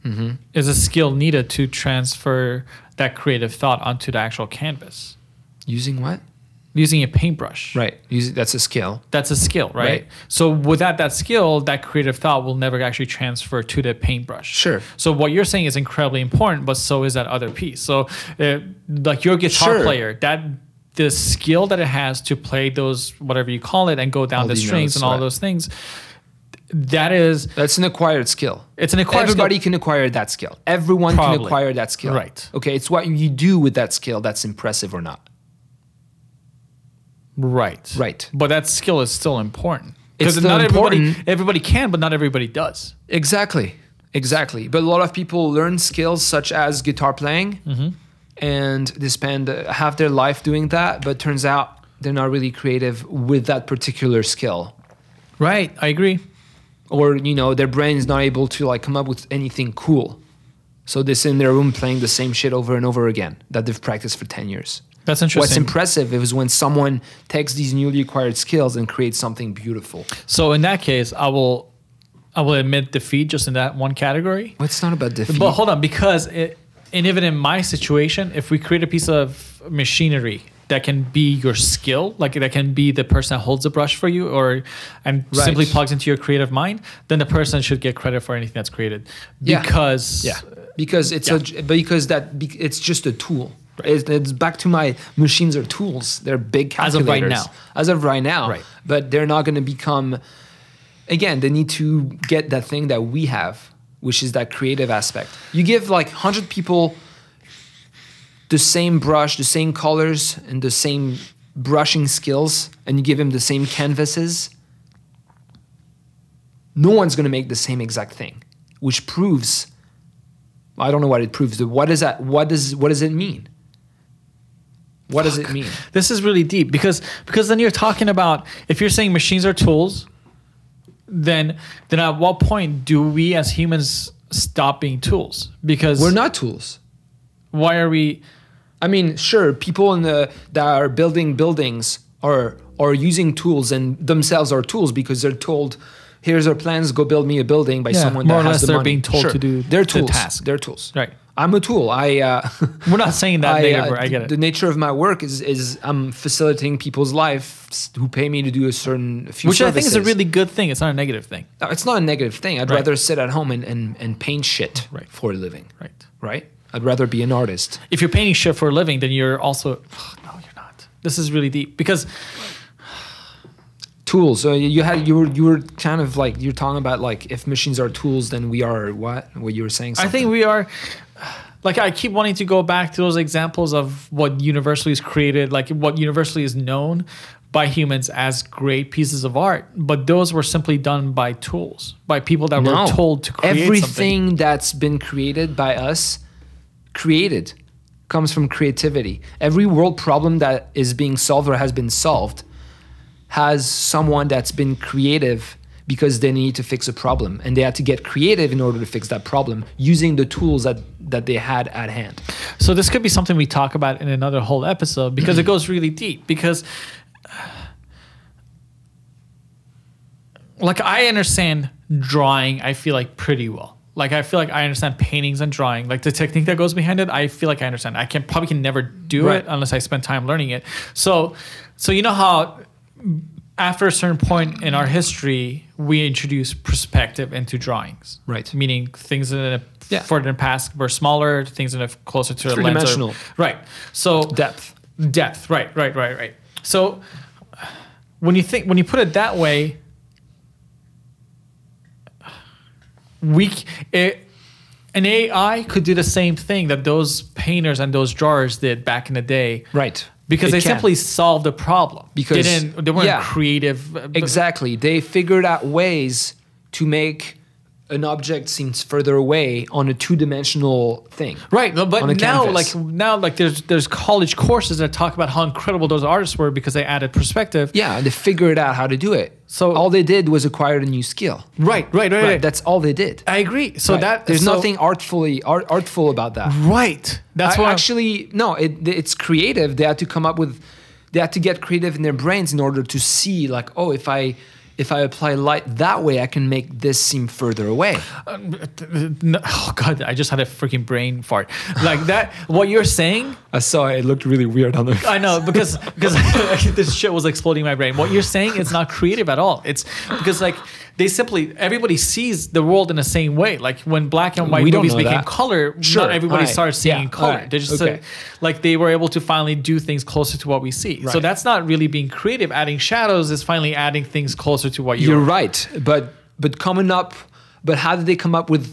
mm-hmm. is a skill needed to transfer that creative thought onto the actual canvas. using what Using a paintbrush. right using, that's a skill That's a skill, right? Right. So without that skill, that creative thought will never actually transfer to the paintbrush. Sure. So what you're saying is incredibly important, but so is that other piece. So, uh, like your guitar Sure. player, that the skill that it has to play those whatever you call it and go down All the strings notes, and all right. those things, that is that's an acquired skill it's an acquired skill. Everybody skill. can acquire that skill. Everyone can acquire that skill. Right. Okay, it's what you do with that skill that's impressive or not. Right, Right. But that skill is still important It's because still not everybody important. everybody can, but not everybody does. Exactly. Exactly. But a lot of people learn skills such as guitar playing Mm-hmm. and they spend half their life doing that, but turns out they're not really creative with that particular skill. Right, I agree. Or, you know, their brain is not able to like come up with anything cool. So they sit in their room playing the same shit over and over again that they've practiced for 10 years. That's What's interesting. impressive is when someone takes these newly acquired skills and creates something beautiful. So in that case, I will, I will admit defeat just in that one category. Well, it's not about defeat. But hold on, because it, and even in my situation, if we create a piece of machinery that can be your skill, like that can be the person that holds the brush for you, or and Right. simply plugs into your creative mind, then the person should get credit for anything that's created. Yeah. Because Yeah, because it's Yeah. a because that it's just a tool. It's, it's back to my machines are tools. They're big calculators. As of right now. As of right now, Right. But they're not going to become. Again, they need to get that thing that we have, which is that creative aspect. You give like hundred people the same brush, the same colors, and the same brushing skills, and you give them the same canvases. No one's going to make the same exact thing, which proves I don't know what it proves. What does that? What does what does it mean? What does it mean? this is really deep because because then you're talking about if you're saying machines are tools, then then at what point do we as humans stop being tools? Because We're not tools. Why are we? I mean, sure, people in the that are building buildings are are using tools and themselves are tools because they're told, "Here's our plans. Go build me a building." By Yeah, someone more that or has less the they're money. being told Sure, to do They're the task. They're tools. Right. I'm a tool. I. Uh, We're not saying that I, negative. uh, I get it. The nature of my work is is I'm facilitating people's lives who pay me to do a certain few Which I think is a really good thing. It's not a negative thing. No, it's not a negative thing. I'd Right. rather sit at home and, and, and paint shit Right. for a living. Right. Right? I'd rather be an artist. If you're painting shit for a living, then you're also no, you're not. This is really deep because Tools. So you had you were you were kind of like you're talking about like if machines are tools, then we are what? What you were saying? I think we are. Like I keep wanting to go back to those examples of what universally is created, like what universally is known by humans as great pieces of art, but those were simply done by tools, by people that no. were told to create everything something. that's been created by us created, comes from creativity. Every world problem that is being solved or has been solved has someone that's been creative because they need to fix a problem and they had to get creative in order to fix that problem using the tools that that they had at hand. So this could be something we talk about in another whole episode because it goes really deep. Because, like, I understand drawing. I feel like pretty well. Like, I feel like I understand paintings and drawing. Like the technique that goes behind it, I feel like I understand. I can probably can never do Right. it unless I spend time learning it. So, so you know how after a certain point in our history, we introduce perspective into drawings. Right. Meaning things in a Yeah. further the past were smaller, things in a closer to a lens. Three-dimensional. Right. So Depth. depth. Right. Right. Right. Right. So when you think when you put it that way, we it, an AI could do the same thing that those painters and those drawers did back in the day. Right. Because It they can. simply solved a problem. Because- they didn't. They weren't yeah. creative. Exactly. They figured out ways to make an object seems further away on a two-dimensional thing. Right, no, but now, canvas. like now, like there's there's college courses that talk about how incredible those artists were because they added perspective. Yeah, they figured out how to do it. So- all they did was acquire a new skill. Right, right, right. Right. right. That's all they did. I agree. So Right. that there's so- nothing artfully art, artful about that. Right. That's I- why actually no. It, it's creative. They had to come up with. They had to get creative in their brains in order to see like, oh, if I if I apply light that way, I can make this seem further away. Um, no, oh god, I just had a freaking brain fart. Like that. what you're saying, I saw it. It looked really weird on the. I know because because this shit was exploding my brain. What you're saying is not creative at all. It's because like they simply everybody sees the world in the same way. Like when black and white We movies became that. color, Sure, not everybody alright, started seeing yeah, color. alright, They just okay. said, like they were able to finally do things closer to what we see. So that's not really being creative. Adding shadows is finally adding things closer to what you're. You're right, but but coming up, but how did they come up with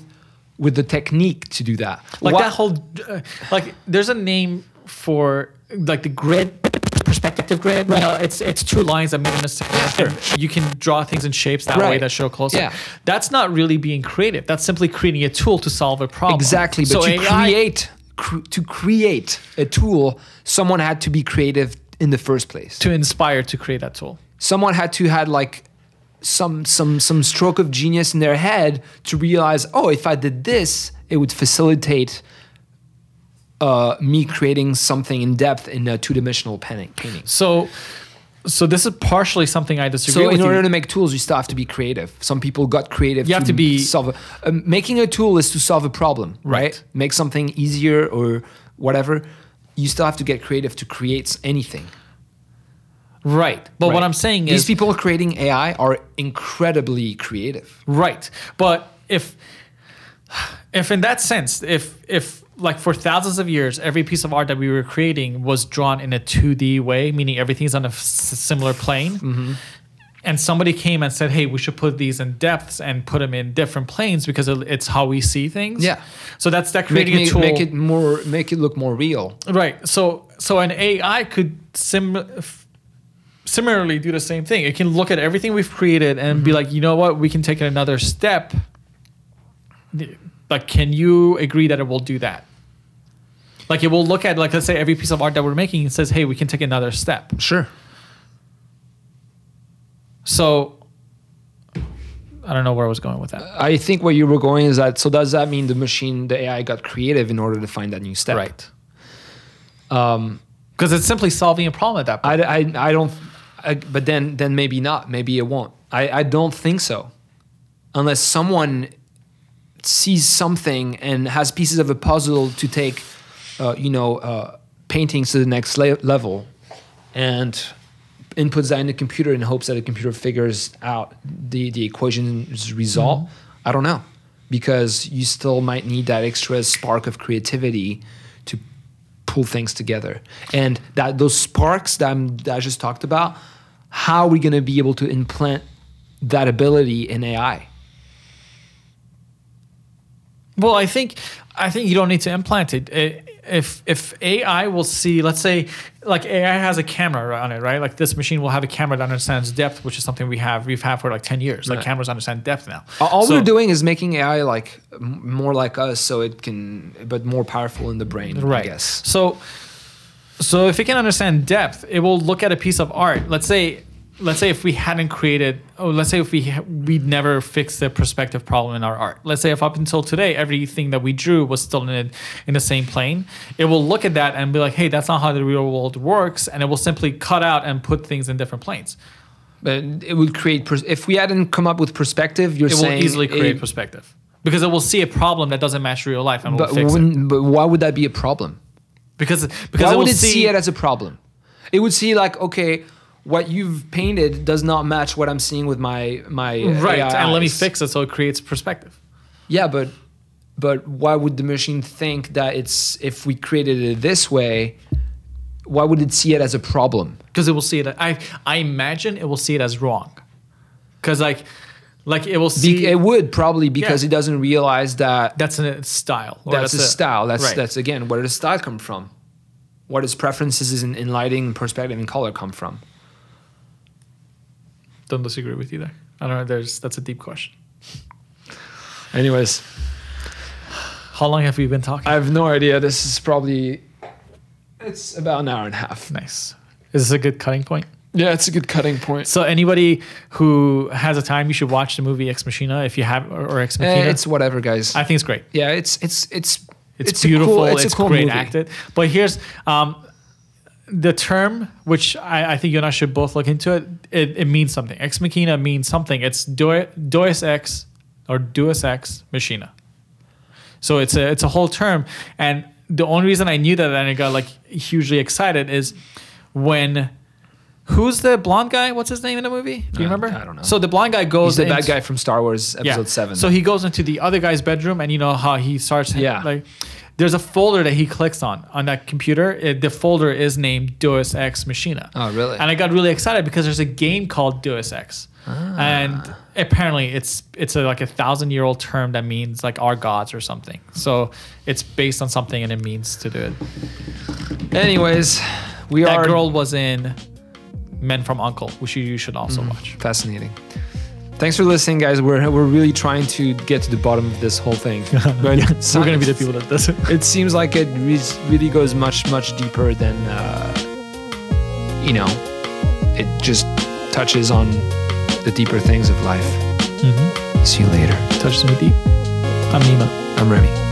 with the technique to do that? like What- that whole uh, like there's a name for like the grid perspective grid right. uh, it's it's two lines that meet in a second and you can draw things in shapes that way that show closer. Yeah. that's not really being creative. That's simply creating a tool to solve a problem. Exactly, but so to AI create cr- to create a tool, someone had to be creative in the first place. to inspire to create that tool. Someone had to had like some some some stroke of genius in their head to realize, oh, if I did this, it would facilitate uh, me creating something in depth in a two-dimensional painting. painting. so so this is partially something I disagree So with in order you. to make tools, you still have to be creative. Some people got creative. You have to be- solve. A, um, making a tool is to solve a problem, right? Right. Make something easier or whatever. You still have to get creative to create anything. right but what? I'm saying These is these people creating AI are incredibly creative. Right. But if if in that sense, if if like for thousands of years, every piece of art that we were creating was drawn in a 2D way, meaning everything's on a s- similar plane. Mm-hmm. And somebody came and said, "Hey, we should put these in depths and put them in different planes because it's how we see things." Yeah. So that's that Make, a tool. make it more, make it look more real. Right. So so an AI could sim similarly do the same thing. It can look at everything we've created and be like, you know what, we can take it another step. Like, can you agree that it will do that? Like it will look at like let's say every piece of art that we're making and says, hey, we can take another step. Sure. So I don't know where I was going with that. I think where you were going is that. So does that mean the machine, the AI, got creative in order to find that new step? Right. Um, Because it's simply solving a problem at that point. I, I, I don't. I, but then, then maybe not. Maybe it won't. I, I don't think so, unless someone sees something and has pieces of a puzzle to take, uh, you know, uh, paintings to the next le- level, and inputs that in the computer in hopes that the computer figures out the the equation's result. I don't know, because you still might need that extra spark of creativity to pull things together. And that those sparks that, I'm, that I just talked about, how are we going to be able to implant that ability in AI? Well, I think I think you don't need to implant it. It- if if AI will see, let's say, like AI has a camera on it, right? Like this machine will have a camera that understands depth, which is something we have we've had for like ten years. Like Right. cameras understand depth now. All- So- we're doing is making AI like more like us, so it can, but more powerful in the brain. right I guess. so so if it can understand depth it will look at a piece of art let's say let's say if we hadn't created oh let's say if we ha- we'd never fixed the perspective problem in our art let's say if up until today everything that we drew was still in in the same plane it will look at that and be like hey that's not how the real world works and it will simply cut out and put things in different planes But it would create. Pers- if we hadn't come up with perspective, you're saying. it will easily create it- perspective because it will see a problem that doesn't match real life and will But, fix it but why would that be a problem? because because Why it would will it see, it as a problem? It would see like, okay, what you've painted does not match what I'm seeing with my my right AI and let me eyes. fix it so it creates perspective Yeah, but but why would the machine think that it's if we created it this way? Why would it see it as a problem? because it will see it. I I imagine it will see it as wrong, because like like it will Be- see it would probably because Yeah. it doesn't realize that that's a style. or that's, a style. That's right. that's again where does style come from? Where does preferences in, in lighting, perspective, and color come from? Don't disagree with you there. I don't know. There's that's a deep question. Anyways, How long have we been talking? I have no idea. This is probably it's about an hour and a half. nice. Is this a good cutting point? Yeah, it's a good cutting point. So anybody who has a time, you should watch the movie Ex Machina if you have or, or Ex Eh, Machina. it's whatever, guys. I think it's great. yeah, it's it's it's It's, a beautiful. cool- it's a cool great movie. acted. But here's um, the term, which I, I think you and I should both look into it. It, it means something. Ex machina means something. It's Deu- Deus ex or Deus ex machina. So it's a it's a whole term, and the only reason I knew that and I got like hugely excited is when. Who's the blonde guy? What's his name in the movie? Do you Uh, remember? I don't know. So the blonde guy goes. He's the bad guy from Star Wars Episode Seven. so he goes into the other guy's bedroom, and you know how he starts. Yeah. Like, there's a folder that he clicks on on that computer. It, the folder is named Deus Ex Machina. Oh, really? And I got really excited because there's a game called Deus Ex, Ah. and apparently it's it's a, like a thousand year old term that means like our gods or something. So it's based on something, and it means to do it. Anyways, we That are That girl was in Men from U.N.C.L.E., which you, you should also Mm. watch. fascinating. Thanks for listening, guys. We're we're really trying to get to the bottom of this whole thing. But it's We're gonna be the people that does it. It seems like it re- really goes much much deeper than uh, you know. It just touches on the deeper things of life. Mm-hmm. See you later. Touches me deep. I'm Nima. I'm Remy.